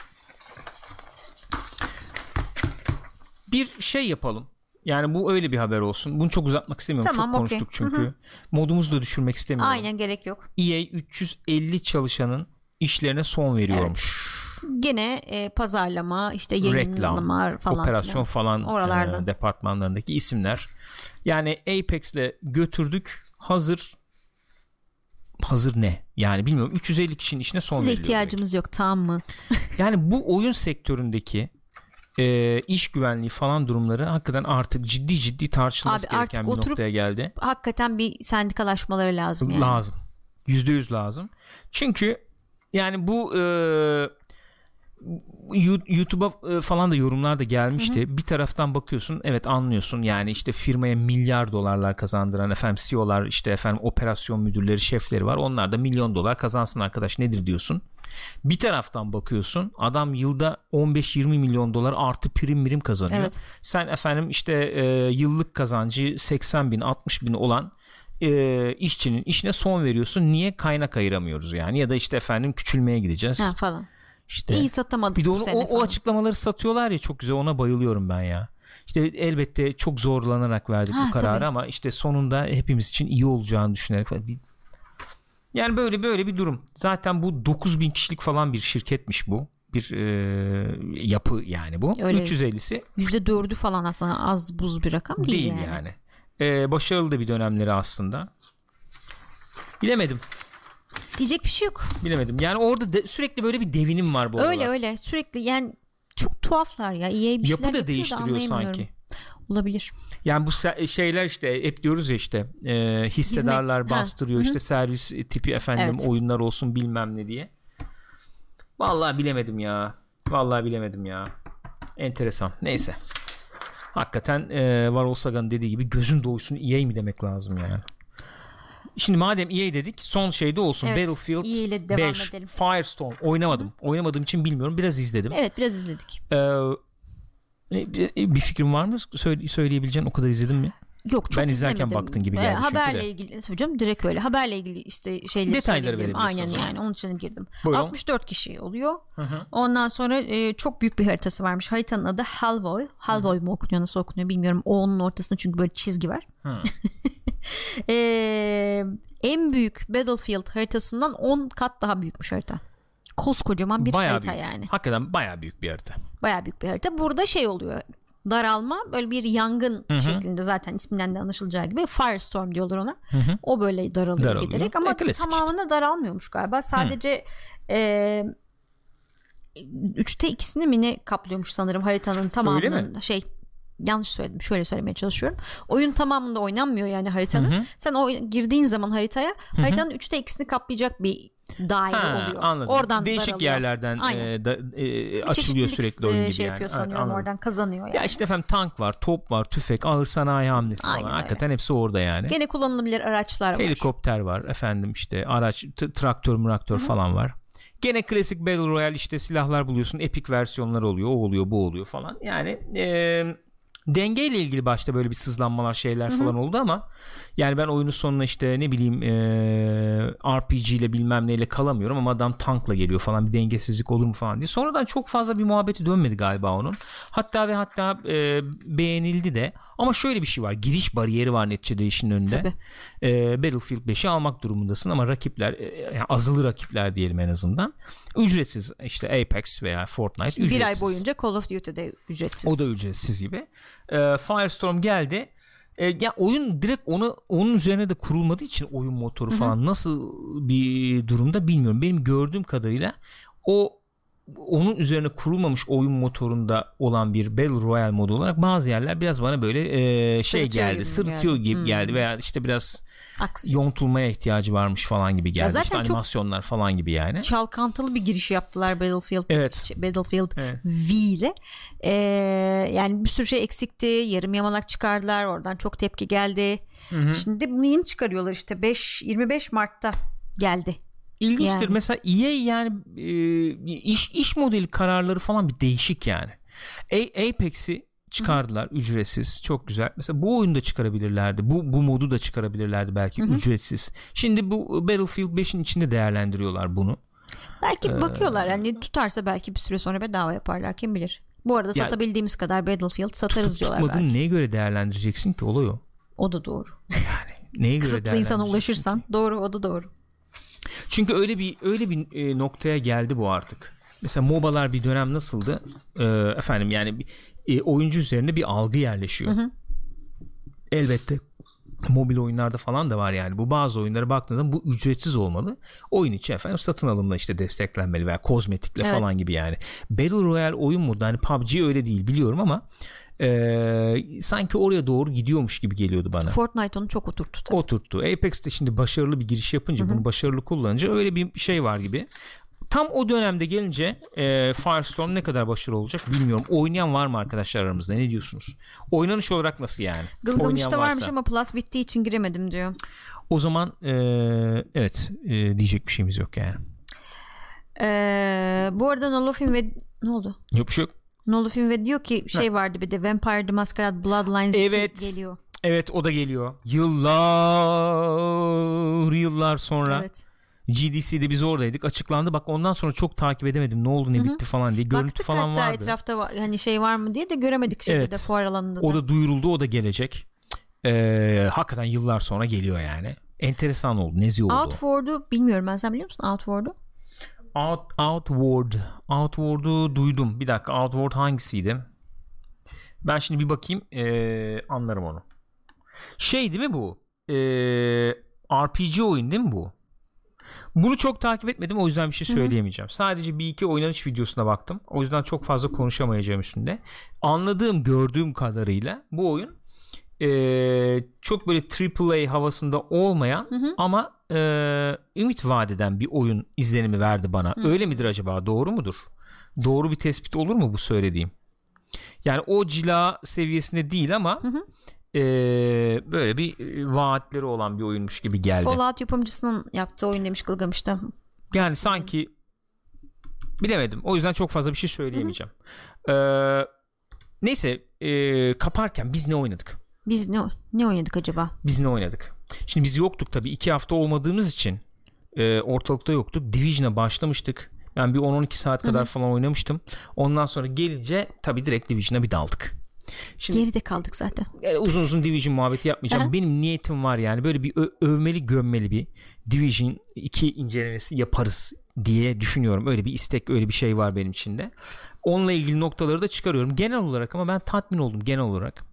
Bir şey yapalım. Yani bu öyle bir haber olsun. Bunu çok uzatmak istemiyorum. Tamam, çok konuştuk çünkü. Modumuzu da düşürmek istemiyorum. Aynen gerek yok. EA 350 çalışanın işlerine son veriyormuş. Gene e, pazarlama işte Reklam, yayınlama falan operasyon filan. falan Oralardan. e, departmanlarındaki isimler. Yani Apex'le götürdük. Hazır hazır ne? Yani bilmiyorum 350 kişinin işine son Size ihtiyacımız yok tamam mı? Yani bu oyun sektöründeki e, iş güvenliği falan durumları hakikaten artık ciddi ciddi tartışılması Abi gereken bir oturup noktaya geldi. Hakikaten bir sendikalaşmaları lazım yani. Lazım. Yüzde yüz lazım. Çünkü yani bu e, YouTube'a e, falan da yorumlar da gelmişti. Bir taraftan bakıyorsun evet anlıyorsun yani işte firmaya milyar dolarlar kazandıran efendim CEO'lar işte efendim operasyon müdürleri şefleri var. Onlar da milyon dolar kazansın arkadaş nedir diyorsun. Bir taraftan bakıyorsun adam yılda 15-20 milyon dolar artı prim mirim kazanıyor. Evet. Sen efendim işte e, yıllık kazancı 80 bin 60 bin olan e, işçinin işine son veriyorsun. Niye kaynak ayıramıyoruz yani ya da işte efendim küçülmeye gideceğiz. Ha, falan. İşte. İyi satamadık Bir de onu, o, o açıklamaları satıyorlar ya çok güzel ona bayılıyorum ben ya. İşte elbette çok zorlanarak verdik Ha, bu kararı tabii. ama işte sonunda hepimiz için iyi olacağını düşünerek. Bir- Yani böyle böyle bir durum. Zaten bu 9000 kişilik falan bir şirketmiş bu. Bir e, yapı yani bu. Öyle. 350'si %4'ü falan aslında az buz bir rakam değil, değil yani. yani. E, başarılı da bir dönemleri aslında. Bilemedim. Diyecek bir şey yok. Bilemedim. Yani orada de- sürekli böyle bir devinim var bu Öyle aralar. öyle sürekli yani çok tuhaflar ya. EA bir Yapı da değiştiriyor anlayamıyorum. sanki. Olabilir. Yani bu şeyler işte hep diyoruz ya işte e, hissedarlar Hizmet. Ha, bastırıyor hı. işte servis tipi efendim Evet. oyunlar olsun bilmem ne diye. Vallahi bilemedim ya. Vallahi bilemedim ya. Enteresan. Neyse. Hakikaten e, Varol Sagan'ın dediği gibi gözün doysun EA mi demek lazım yani. Şimdi madem EA dedik son şey de olsun. Evet, Battlefield EA ile devam 5 edelim. Firestorm oynamadım. Oynamadığım için bilmiyorum. Biraz izledim. Evet biraz izledik. Ee, bir bir fikrin var mı? Söyle, söyleyebileceğin o kadar izledin mi? Yok çok Ben izlerken izlemedim. baktın gibi Ee, geldi çünkü Haberle de. ilgili hocam direkt öyle. Haberle ilgili işte şeyleri Detayları verebilirsin Aynen zaman. yani onun için girdim. Buyurun. 64 kişi oluyor. Hı hı. Ondan sonra e, çok büyük bir haritası varmış. Haritanın adı Halvoy. Halvoy mu okunuyor nasıl okunuyor bilmiyorum. Onun ortasında çünkü böyle çizgi var. Ee, en büyük Battlefield haritasından 10 kat daha büyükmüş harita. Koskocaman bir Bayağı harita büyük. yani. Hakikaten bayağı büyük bir harita. Bayağı büyük bir harita. Burada şey oluyor. Daralma böyle bir yangın şeklinde zaten isminden de anlaşılacağı gibi Firestorm diyorlar ona. hı. O böyle daralıyor, Daralıyor. giderek ama E, tamamında daralmıyormuş galiba. Sadece e, üçte ikisini mi ne kaplıyormuş sanırım haritanın tamamının şey yanlış söyledim şöyle söylemeye çalışıyorum oyun tamamında oynanmıyor yani haritanın sen o girdiğin zaman haritaya haritanın üçte ikisini kaplayacak bir daire Ha, oluyor anladım. oradan Değişik daralıyor. yerlerden Aynen. e, da, e, açılıyor sürekli oyun e, gibi şey yani. Evet, anladım. oradan kazanıyor yani. Ya işte efendim tank var, top var, tüfek, ağır sanayi hamlesi falan. Aynen öyle. Hakikaten hepsi orada yani. Gene kullanılabilir araçlar var. Helikopter var efendim işte araç, traktör, muraktör falan var. Gene klasik Battle Royale işte silahlar buluyorsun. Epic versiyonlar oluyor. O oluyor, bu oluyor falan. Yani e, dengeyle ilgili başta böyle bir sızlanmalar şeyler falan oldu ama yani ben oyunun sonuna işte ne bileyim eee, RPG ile bilmem neyle kalamıyorum ama adam tankla geliyor falan bir dengesizlik olur mu falan diye. Sonradan çok fazla bir muhabbeti dönmedi galiba onun. Hatta ve hatta eee, beğenildi de ama şöyle bir şey var giriş bariyeri var neticede işin önünde. Tabii. Eee, Battlefield 5'i almak durumundasın ama rakipler eee, yani azılı rakipler diyelim en azından. Ücretsiz işte Apex veya Fortnite ücretsiz. Bir ay boyunca Call of Duty'de ücretsiz. O da ücretsiz gibi. Ee, Firestorm geldi. Ee, ya oyun direkt onu onun üzerine de kurulmadığı için oyun motoru falan nasıl bir durumda bilmiyorum. Benim gördüğüm kadarıyla o onun üzerine kurulmamış oyun motorunda olan bir Battle Royale modu olarak bazı yerler biraz bana böyle e, şey Sırıtıyor geldi, gibi sırıtıyor geldi. gibi Hmm. geldi veya işte biraz Aksiyon. yontulmaya ihtiyacı varmış falan gibi geldi. zaten işte çok- animasyonlar falan gibi yani. Çalkantılı bir giriş yaptılar Battlefield Evet. şey, Battlefield Evet. V ile. Ee, yani bir sürü şey eksikti. Yarım yamalak çıkardılar. Oradan çok tepki geldi. Şimdi bunu yeni çıkarıyorlar işte 5 25 Mart'ta geldi. İlginçtir. Yani. Mesela EA yani e, iş iş modeli kararları falan bir değişik yani. A- Apex'i çıkardılar ücretsiz. Çok güzel. Mesela bu oyunu da çıkarabilirlerdi. Bu bu modu da çıkarabilirlerdi belki ücretsiz. Şimdi bu Battlefield 5'in içinde değerlendiriyorlar bunu. Belki Ee, bakıyorlar hani tutarsa belki bir süre sonra bedava yaparlar kim bilir. Bu arada Ya- satabildiğimiz kadar Battlefield satarız Tutup diyorlar belki. neye göre değerlendireceksin ki olay o. O da doğru. Neye göre Kısıtlı insana ulaşırsan ki? doğru o da doğru. Çünkü öyle bir öyle bir e, noktaya geldi bu artık. Mesela MOBA'lar bir dönem nasıldı? E, efendim yani e, oyuncu üzerine bir algı yerleşiyor. Elbette mobil oyunlarda falan da var yani. Bu bazı oyunlara baktığınızda bu ücretsiz olmalı. Oyun içi efendim satın alımla işte desteklenmeli veya kozmetikle Evet. falan gibi yani. Battle Royale oyun modu hani PUBG öyle değil biliyorum ama e, sanki oraya doğru gidiyormuş gibi geliyordu bana Fortnite onu çok oturttu. tabii. oturttu. Apex'te şimdi başarılı bir giriş yapınca bunu başarılı kullanınca öyle bir şey var gibi. Tam o dönemde gelince e, Firestorm ne kadar başarılı olacak bilmiyorum. Oynayan var mı arkadaşlar aramızda? Ne diyorsunuz? Oynanış olarak nasıl yani? Gılgamış'ta varmış varsa. ama Plus bittiği için giremedim diyor. O zaman e, evet e, diyecek bir şeyimiz yok yani. Ee, bu arada Nolofin ve ne oldu? Yok bir şey yok. Nolofin ve diyor ki şey vardı bir de Vampire the Masquerade Bloodlines 2 Evet. geliyor. Evet o da geliyor. Yıllar yıllar sonra Evet. GDC'de biz oradaydık. Açıklandı. Bak ondan sonra çok takip edemedim. Ne oldu ne bitti falan diye. Görüntü Baktık falan hatta vardı. etrafta hani şey var mı diye de göremedik şeyde Evet. de fuar alanında da. O da duyuruldu o da gelecek. Ee, hakikaten yıllar sonra geliyor yani. Enteresan oldu. Nezi oldu. Outward'u bilmiyorum ben sen biliyor musun Outward'u? Out, Outward. Outward'u duydum. Bir dakika Outward hangisiydi? Ben şimdi bir bakayım ee, anlarım onu. Şey değil mi bu? Ee, RPG oyun değil mi bu? Bunu çok takip etmedim o yüzden bir şey söyleyemeyeceğim. Sadece bir iki oynanış videosuna baktım. O yüzden çok fazla konuşamayacağım üstünde. Anladığım, gördüğüm kadarıyla bu oyun ee, çok böyle AAA havasında olmayan ama ee, ümit vadeden bir oyun izlenimi verdi bana. Öyle midir acaba? Doğru mudur? Doğru bir tespit olur mu bu söylediğim? Yani o cila seviyesinde değil ama ee, böyle bir e, vaatleri olan bir oyunmuş gibi geldi. Fallout yapımcısının yaptığı oyun demiş Gılgamış'ta. Yani sanki bilemedim. O yüzden çok fazla bir şey söyleyemeyeceğim. Ee, neyse ee, kaparken biz ne oynadık? Biz ne, ne oynadık acaba? Biz ne oynadık? Şimdi biz yoktuk tabii. iki hafta olmadığımız için e, ortalıkta yoktuk. Division'a başlamıştık. Ben bir 10-12 saat kadar falan oynamıştım. Ondan sonra gelince tabii direkt Division'a bir daldık. Şimdi Geride kaldık zaten. yani uzun uzun Division muhabbeti yapmayacağım. Aha. Benim niyetim var yani böyle bir ö- övmeli gömmeli bir Division 2 incelemesi yaparız diye düşünüyorum. Öyle bir istek öyle bir şey var benim içinde. Onunla ilgili noktaları da çıkarıyorum. Genel olarak ama ben tatmin oldum genel olarak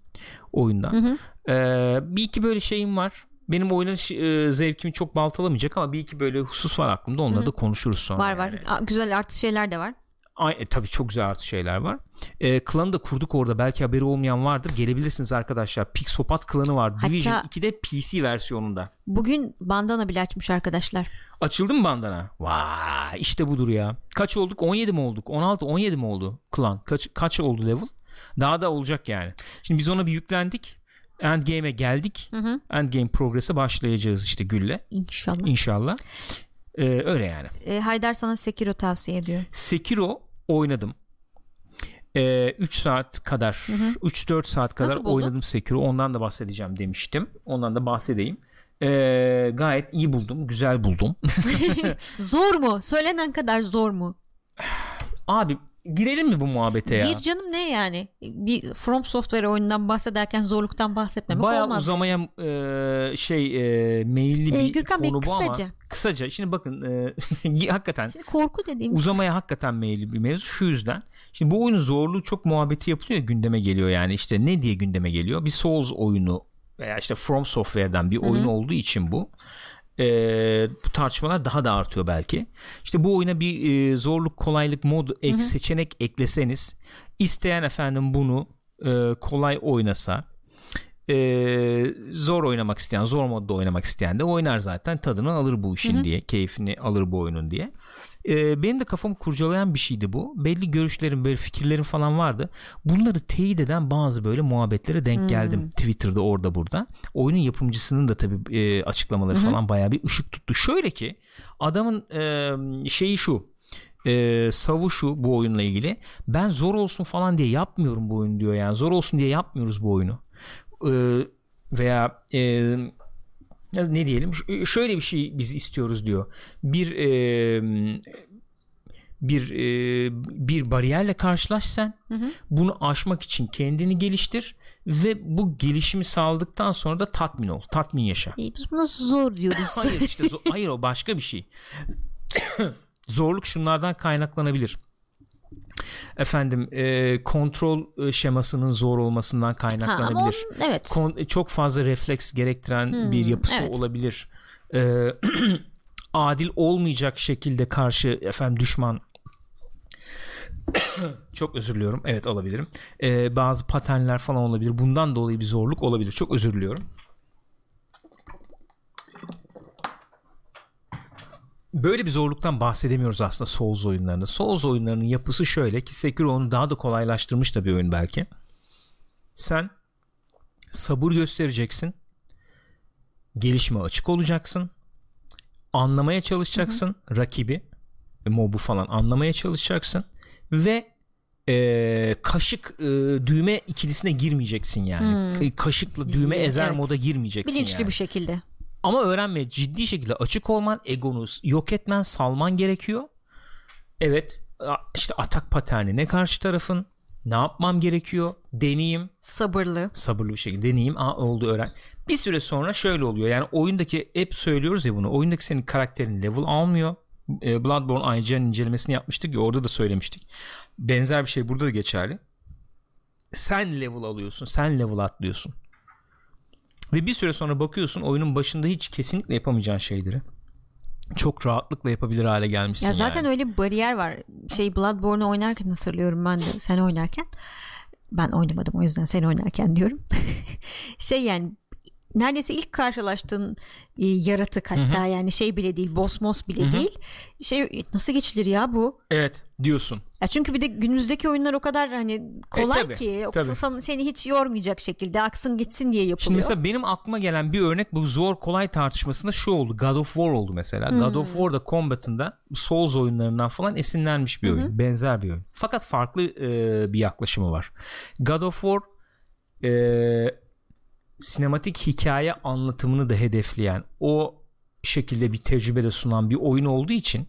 oyundan. Ee, bir iki böyle şeyim var. Benim oynanış e, zevkimi çok baltalamayacak ama bir iki böyle husus var aklımda. Onları da konuşuruz sonra. Var yani. var. Aa, güzel artı şeyler de var. Ay, e, tabii çok güzel artı şeyler var. E, klanı da kurduk orada. Belki haberi olmayan vardır. Gelebilirsiniz arkadaşlar. Pixopat klanı var. Hatta- Division 2'de PC versiyonunda. Bugün bandana bile açmış arkadaşlar. Açıldı mı bandana? Vay işte budur ya. Kaç olduk? 17 mi olduk? 16 17 mi oldu klan? Kaç kaç oldu level? Daha da olacak yani. Şimdi biz ona bir yüklendik. Endgame'e geldik. Endgame progress'e başlayacağız işte Gül'le. İnşallah. İnşallah. E, öyle yani. Ee, Haydar sana Sekiro tavsiye ediyor. Sekiro oynadım. 3 saat kadar 3-4 saat kadar Nasıl buldun? oynadım Sekiro ondan da bahsedeceğim demiştim ondan da bahsedeyim Ee, gayet iyi buldum güzel buldum Zor mu? Söylenen kadar zor mu? abi girelim mi bu muhabbete ya Gir canım ne yani? Bir From Software oyundan bahsederken zorluktan bahsetmemek Bayağı olmaz. uzamaya e, şey e, meyilli Ee, bir Gürkan Bey, konu bu ama kısaca. kısaca şimdi bakın e, hakikaten Şimdi korku dediğim uzamaya hakikaten meyilli bir mevzu şu yüzden. Şimdi bu oyunun zorluğu çok muhabbeti yapılıyor ya, gündeme geliyor yani işte ne diye gündeme geliyor? Bir Souls oyunu veya işte From Software'den bir oyun olduğu için bu. Ee, bu tartışmalar daha da artıyor belki. İşte bu oyuna bir e, zorluk kolaylık mod ek, seçenek ekleseniz isteyen efendim bunu e, kolay oynasa e, zor oynamak isteyen zor modda oynamak isteyen de oynar zaten tadını alır bu işin diye keyfini alır bu oyunun diye. E, benim de kafamı kurcalayan bir şeydi bu. Belli görüşlerim böyle fikirlerim falan vardı. Bunları teyit eden bazı böyle muhabbetlere denk geldim Twitter'da orada burada. Oyunun yapımcısının da tabii e, açıklamaları falan bayağı bir ışık tuttu. Şöyle ki adamın e, şeyi şu e, savu şu bu oyunla ilgili ben zor olsun falan diye yapmıyorum bu oyunu diyor yani zor olsun diye yapmıyoruz bu oyunu E, veya e, ne diyelim? Ş- şöyle bir şey biz istiyoruz diyor. Bir e, bir e, bir bariyerle karşılaş sen bunu aşmak için kendini geliştir ve bu gelişimi sağladıktan sonra da tatmin ol tatmin yaşa. İyi, biz buna zor diyoruz. hayır işte zo- hayır o başka bir şey. Zorluk şunlardan kaynaklanabilir efendim e, kontrol e, şemasının zor olmasından ha, kaynaklanabilir onun- evet. Kon- çok fazla refleks gerektiren bir yapısı evet. olabilir. E, adil olmayacak şekilde karşı efendim düşman. Çok özür diliyorum. Evet alabilirim. E, bazı paternler falan olabilir. Bundan dolayı bir zorluk olabilir. Çok özür diliyorum böyle bir zorluktan bahsedemiyoruz aslında Souls oyunlarında. Souls oyunlarının yapısı şöyle ki Sekiro onu daha da kolaylaştırmış da bir oyun belki. Sen sabır göstereceksin. Gelişime açık olacaksın. Anlamaya çalışacaksın rakibi, mobu falan anlamaya çalışacaksın ve e, kaşık e, düğme ikilisine girmeyeceksin yani. Kaşıkla düğme ezer Evet. moda girmeyeceksin Bilinçli yani. bir şekilde. Ama öğrenmeye ciddi şekilde açık olman, egonu yok etmen, salman gerekiyor. Evet, işte atak paternine karşı tarafın ne yapmam gerekiyor? Deneyeyim, Sabırlı. sabırlı bir şekilde deneyeyim. Aa, oldu öğren. Bir süre sonra şöyle oluyor. Yani oyundaki hep söylüyoruz ya bunu. Oyundaki senin karakterin level almıyor. E, Bloodborne IGN incelemesini yapmıştık ya orada da söylemiştik. Benzer bir şey burada da geçerli. Sen level alıyorsun. Sen level atlıyorsun. Ve bir süre sonra bakıyorsun oyunun başında hiç kesinlikle yapamayacağın şeyleri çok rahatlıkla yapabilir hale gelmişsin. Ya zaten yani. öyle bir bariyer var. Şey Bloodborne'u oynarken hatırlıyorum ben de sen oynarken. Ben oynamadım o yüzden sen oynarken diyorum. şey yani neredeyse ilk karşılaştığın e, yaratık hatta yani şey bile değil boss mos bile değil. Şey nasıl geçilir ya bu? Evet diyorsun. Ya çünkü bir de günümüzdeki oyunlar o kadar hani kolay E, tabii, ki tabii. sana- seni hiç yormayacak şekilde aksın gitsin diye yapılıyor. Şimdi mesela benim aklıma gelen bir örnek bu zor kolay tartışmasında şu oldu. God of War oldu mesela. God of War'da combat'ında Souls oyunlarından falan esinlenmiş bir oyun. Benzer bir oyun. Fakat farklı e, bir yaklaşımı var. God of War e, sinematik hikaye anlatımını da hedefleyen o şekilde bir tecrübe de sunan bir oyun olduğu için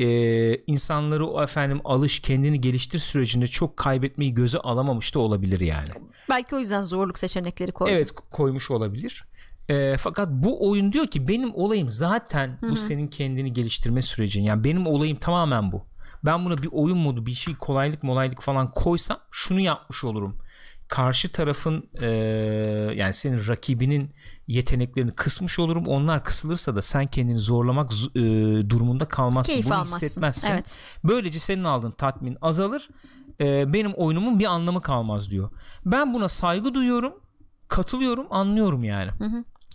e, insanları o efendim alış kendini geliştir sürecinde çok kaybetmeyi göze alamamış da olabilir yani. Belki o yüzden zorluk seçenekleri koydu. Evet koymuş olabilir. Ee, fakat bu oyun diyor ki benim olayım zaten bu senin kendini geliştirme sürecin. Yani benim olayım tamamen bu. Ben buna bir oyun modu bir şey kolaylık molaylık falan koysam şunu yapmış olurum. Karşı tarafın e, yani senin rakibinin yeteneklerini kısmış olurum. Onlar kısılırsa da sen kendini zorlamak e, durumunda kalmazsın. Keyif Bunu almazsın. hissetmezsin. Evet. Böylece senin aldığın tatmin azalır. Ee, benim oyunumun bir anlamı kalmaz diyor. Ben buna saygı duyuyorum. Katılıyorum, anlıyorum yani.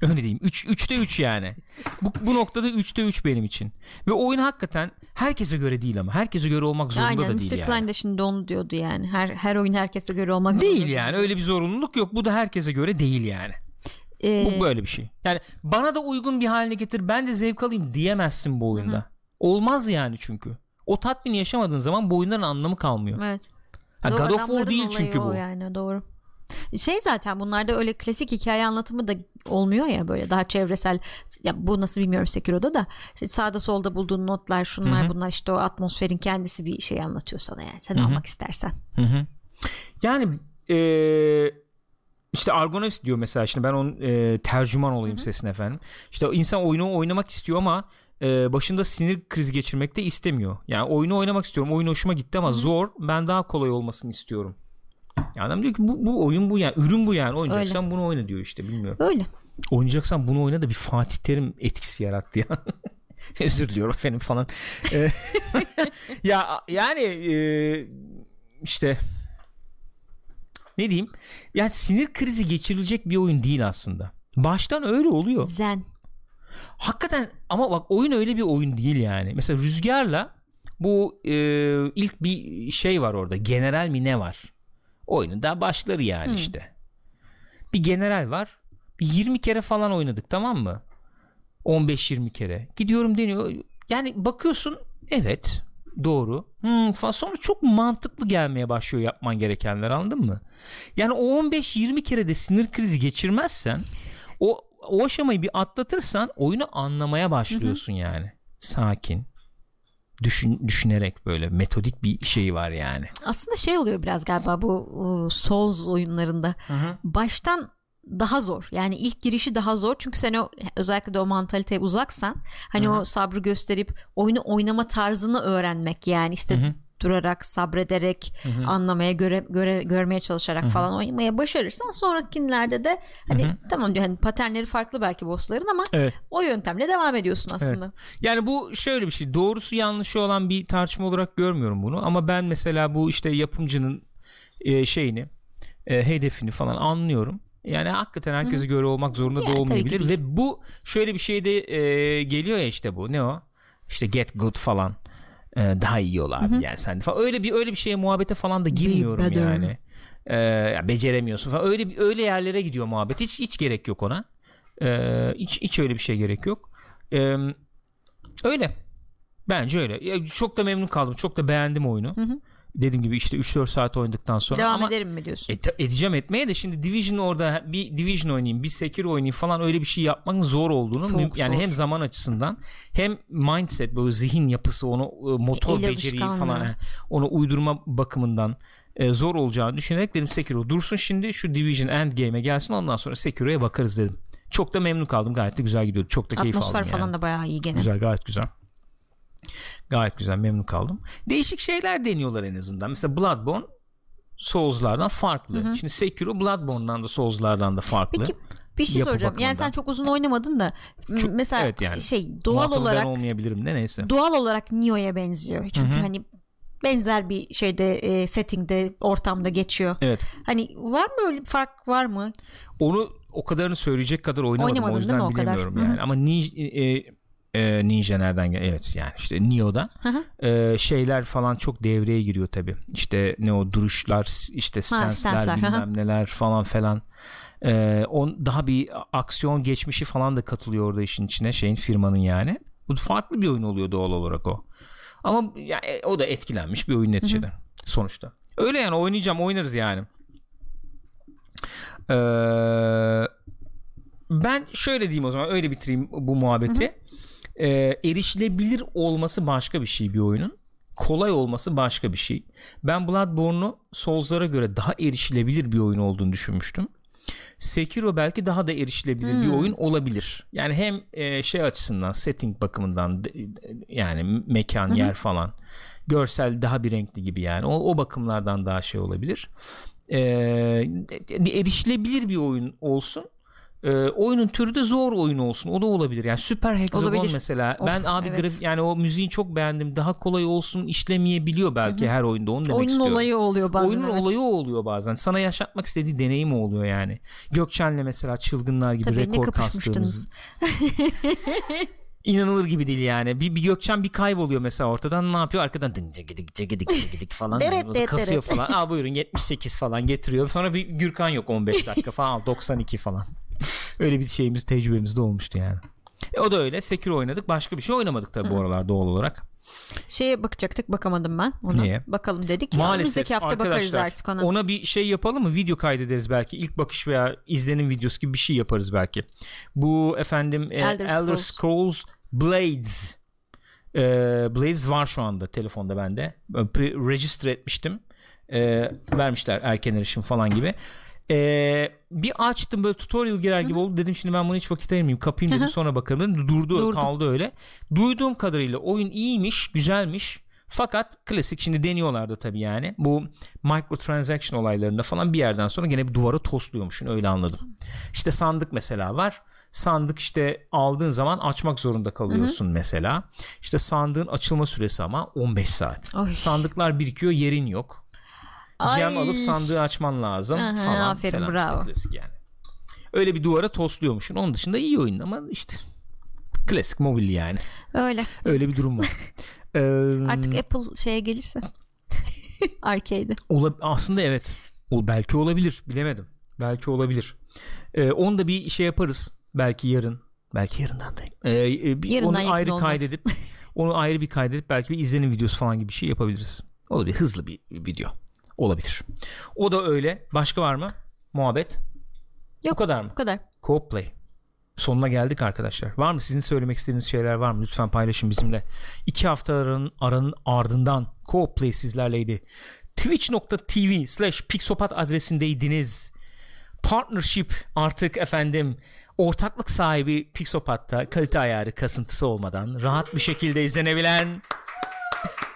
Öyle diyeyim. 3 3'te 3 yani. Bu, bu noktada 3'te 3 benim için. Ve oyun hakikaten herkese göre değil ama. Herkese göre olmak zorunda Aynen da Mr. değil yani. Klein de şimdi onu diyordu yani. Her her oyun herkese göre olmak Değil zorunda yani. Öyle bir zorunluluk yok. Bu da herkese göre değil yani. Ee, Bu böyle bir şey. Yani bana da uygun bir haline getir. Ben de zevk alayım diyemezsin bu oyunda. Olmaz yani çünkü. O tatmini yaşamadığın zaman bu oyunların anlamı kalmıyor. evet. Ha, God of War değil çünkü bu. Yani doğru. Şey zaten bunlarda öyle klasik hikaye anlatımı da olmuyor ya böyle daha çevresel ya bu nasıl bilmiyorum Sekiro'da da işte sağda solda bulduğun notlar şunlar Hı hı. bunlar işte o atmosferin kendisi bir şey anlatıyor sana yani sen Hı hı. almak istersen. Hı hı. Yani eee, işte Argonavis diyor mesela şimdi ben onun eee, tercüman olayım sesine efendim. İşte insan oyunu oynamak istiyor ama eee, başında sinir krizi geçirmek de istemiyor. Yani oyunu oynamak istiyorum. Oyun hoşuma gitti ama zor. Ben daha kolay olmasını istiyorum. Yani adam diyor ki bu, bu oyun bu yani ürün bu yani oynayacaksan bunu oyna diyor işte bilmiyorum. Öyle. Oynayacaksan bunu oyna da bir Fatih Terim etkisi yarattı ya. Özür diliyorum efendim falan. Ee, ya yani e, işte ne diyeyim? Yani sinir krizi geçirilecek bir oyun değil aslında. Baştan öyle oluyor. Zen. Hakikaten ama bak oyun öyle bir oyun değil yani. Mesela Rüzgar'la bu e, ilk bir şey var orada. General mi ne var? Oyunun daha başları yani işte. Bir general var. Bir 20 kere falan oynadık tamam mı? 15-20 kere. Gidiyorum deniyor. Yani bakıyorsun evet doğru. Hmm, falan. Sonra çok mantıklı gelmeye başlıyor yapman gerekenler anladın mı? Yani o 15-20 kere de sinir krizi geçirmezsen o o aşamayı bir atlatırsan oyunu anlamaya başlıyorsun yani. Sakin. Düşün, düşünerek böyle metodik bir şeyi var yani. Aslında şey oluyor biraz galiba bu uh, Souls oyunlarında. Baştan daha zor. Yani ilk girişi daha zor. Çünkü sen o özellikle de o mantaliteye uzaksan hani o sabrı gösterip oyunu oynama tarzını öğrenmek yani işte Hı hı. durarak, sabrederek, anlamaya göre, göre görmeye çalışarak falan oynamaya başarırsan sonrakilerde de hani tamam diyor hani paternleri farklı belki bossların ama Evet. o yöntemle devam ediyorsun aslında. Yani bu şöyle bir şey. Doğrusu yanlışı olan bir tartışma olarak görmüyorum bunu. Ama ben mesela bu işte yapımcının e, şeyini, e, hedefini falan anlıyorum. Yani hakikaten herkese göre olmak zorunda Yani da olmayabilir. Ve bu şöyle bir şey de e, geliyor ya işte bu. Ne o? İşte get good falan. E, daha iyi yol abi yani sen falan. Öyle bir öyle bir şeye muhabbete falan da girmiyorum better. yani. E, ya beceremiyorsun falan. Öyle öyle yerlere gidiyor muhabbet. Hiç hiç gerek yok ona. E, hiç hiç öyle bir şey gerek yok. E, öyle. Bence öyle. Ya, çok da memnun kaldım. Çok da beğendim oyunu. Dediğim gibi işte 3-4 saat oynadıktan sonra Devam ama ederim mi diyorsun? e, ta- edeceğim etmeye de şimdi Division orada bir Division oynayayım, bir Sekiro oynayayım falan öyle bir şey yapmanın zor olduğunu Çok yani zor. hem zaman açısından hem mindset böyle zihin yapısı onu e, motor El beceriyi falan onu uydurma bakımından e, zor olacağını düşünerek dedim Sekiro dursun şimdi şu Division Endgame'e gelsin ondan sonra Sekiro'ya bakarız dedim. Çok da memnun kaldım. Gayet de güzel gidiyordu. Çok da keyif Atmosfer aldım falan yani. da bayağı iyi gene. Güzel gayet güzel. Gayet güzel memnun kaldım. Değişik şeyler deniyorlar en azından. Mesela Bloodborne Souls'lardan farklı. Şimdi Sekiro Bloodborne'dan da Souls'lardan da farklı. Peki bir şey Yapı soracağım. Yani bakımından. sen çok uzun oynamadın da Çok- mesela evet yani. şey doğal Muhatabı olarak ben olmayabilirim de neyse. doğal olarak Nio'ya benziyor. Çünkü hani benzer bir şeyde e, settingde ortamda geçiyor. Evet. Hani var mı öyle bir fark var mı? Onu o kadarını söyleyecek kadar oynamadım Oynamadın o değil mi yüzden o kadar? bilemiyorum Hı hı. yani. Ama Ni, e, e, Ninja nereden gel? Evet yani işte hı. e, şeyler falan çok devreye giriyor tabi. İşte ne o duruşlar, işte stanslar, bilmem neler falan falan. E, on daha bir aksiyon geçmişi falan da katılıyor orada işin içine şeyin firmanın yani. Bu farklı bir oyun oluyor doğal olarak o. Ama yani o da etkilenmiş bir oyun neticede sonuçta. Öyle yani oynayacağım oynarız yani. Ee, ben şöyle diyeyim o zaman öyle bitireyim bu muhabbeti. Ee, erişilebilir olması başka bir şey bir oyunun. Kolay olması başka bir şey. Ben Bloodborne'u Souls'lara göre daha erişilebilir bir oyun olduğunu düşünmüştüm. Sekiro belki daha da erişilebilir bir oyun olabilir. Yani hem e, şey açısından setting bakımından de- yani mekan yer falan görsel daha bir renkli gibi yani o, o bakımlardan daha şey olabilir. E, erişilebilir bir oyun olsun. E, oyunun türü de zor oyun olsun. O da olabilir. Yani Super Hexagon Olabilir. mesela. Of, ben abi evet. graf- yani o müziği çok beğendim. Daha kolay olsun işlemeyebiliyor belki her oyunda. Onu demek Oyunun istiyorum. olayı oluyor bazen. Oyunun evet. olayı oluyor bazen. Sana yaşatmak istediği deneyim oluyor yani. Gökçen'le mesela çılgınlar gibi Tabii, rekor kastığımız. İnanılır gibi değil yani. Bir, bir Gökçen bir kayboluyor mesela ortadan ne yapıyor? Arkadan dınca gidik gidik gidik falan. Deret, kasıyor deret. falan. Aa buyurun 78 falan getiriyor. Sonra bir Gürkan yok 15 dakika falan. Al, 92 falan. öyle bir şeyimiz tecrübemiz de olmuştu yani. E, o da öyle. Sekiro oynadık. Başka bir şey oynamadık tabii bu aralar doğal olarak. Şeye bakacaktık bakamadım ben ona. Niye? Bakalım dedik. ya, Maalesef önümüzdeki hafta bakarız artık ona. ona bir şey yapalım mı? Video kaydederiz belki. İlk bakış veya izlenim videosu gibi bir şey yaparız belki. Bu efendim e, Elder Elder, Scrolls. Scrolls Blades. E, Blades var şu anda telefonda bende. Register etmiştim. E, vermişler erken erişim falan gibi. E, bir açtım böyle tutorial girer gibi oldu. Dedim şimdi ben bunu hiç vakit ayırmayayım. Kapayım dedim hı. sonra bakarım. Dedim. Durdu, Durdu. kaldı öyle. Duyduğum kadarıyla oyun iyiymiş, güzelmiş. Fakat klasik şimdi deniyorlardı tabii yani. Bu microtransaction olaylarında falan bir yerden sonra gene bir duvara tosluyormuşsun öyle anladım. İşte sandık mesela var. Sandık işte aldığın zaman açmak zorunda kalıyorsun mesela. İşte sandığın açılma süresi ama 15 saat. Oy. Sandıklar birikiyor yerin yok. Ay. alıp sandığı açman lazım Aha, falan. aferin, falan bravo. işte klasik yani. Öyle bir duvara tosluyormuşsun. Onun dışında iyi oyun ama işte klasik mobil yani. Öyle. Öyle bir durum var. Ee, Artık Apple şeye gelirse. Arcade'e. Ola- aslında evet. O belki olabilir. Bilemedim. Belki olabilir. Ee, onu da bir şey yaparız. Belki yarın. Belki yarından da. Ee, e, bir- Yarından onu ayrı olmaz. kaydedip onu ayrı bir kaydedip belki bir izlenim videosu falan gibi bir şey yapabiliriz. Olabilir. Hızlı bir video. Olabilir. O da öyle. Başka var mı? Muhabbet. Bu Yok. kadar mı? Bu kadar. Co-op Play. Sonuna geldik arkadaşlar. Var mı sizin söylemek istediğiniz şeyler var mı? Lütfen paylaşın bizimle. İki hafta aranın, ardından Co-op Play sizlerleydi. Twitch.tv slash Pixopat adresindeydiniz. Partnership artık efendim ortaklık sahibi Pixopat'ta kalite ayarı kasıntısı olmadan rahat bir şekilde izlenebilen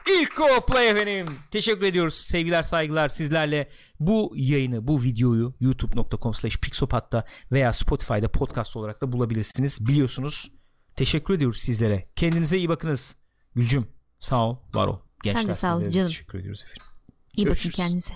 İlk Co Play efendim. Teşekkür ediyoruz. Sevgiler saygılar sizlerle bu yayını bu videoyu youtube.com slash pixopat'ta veya Spotify'da podcast olarak da bulabilirsiniz. Biliyorsunuz. Teşekkür ediyoruz sizlere. Kendinize iyi bakınız. Gülcüm sağ ol var ol. Gençler Sen de sağ ol canım. Teşekkür ediyoruz efendim. İyi Görüşürüz. bakın kendinize.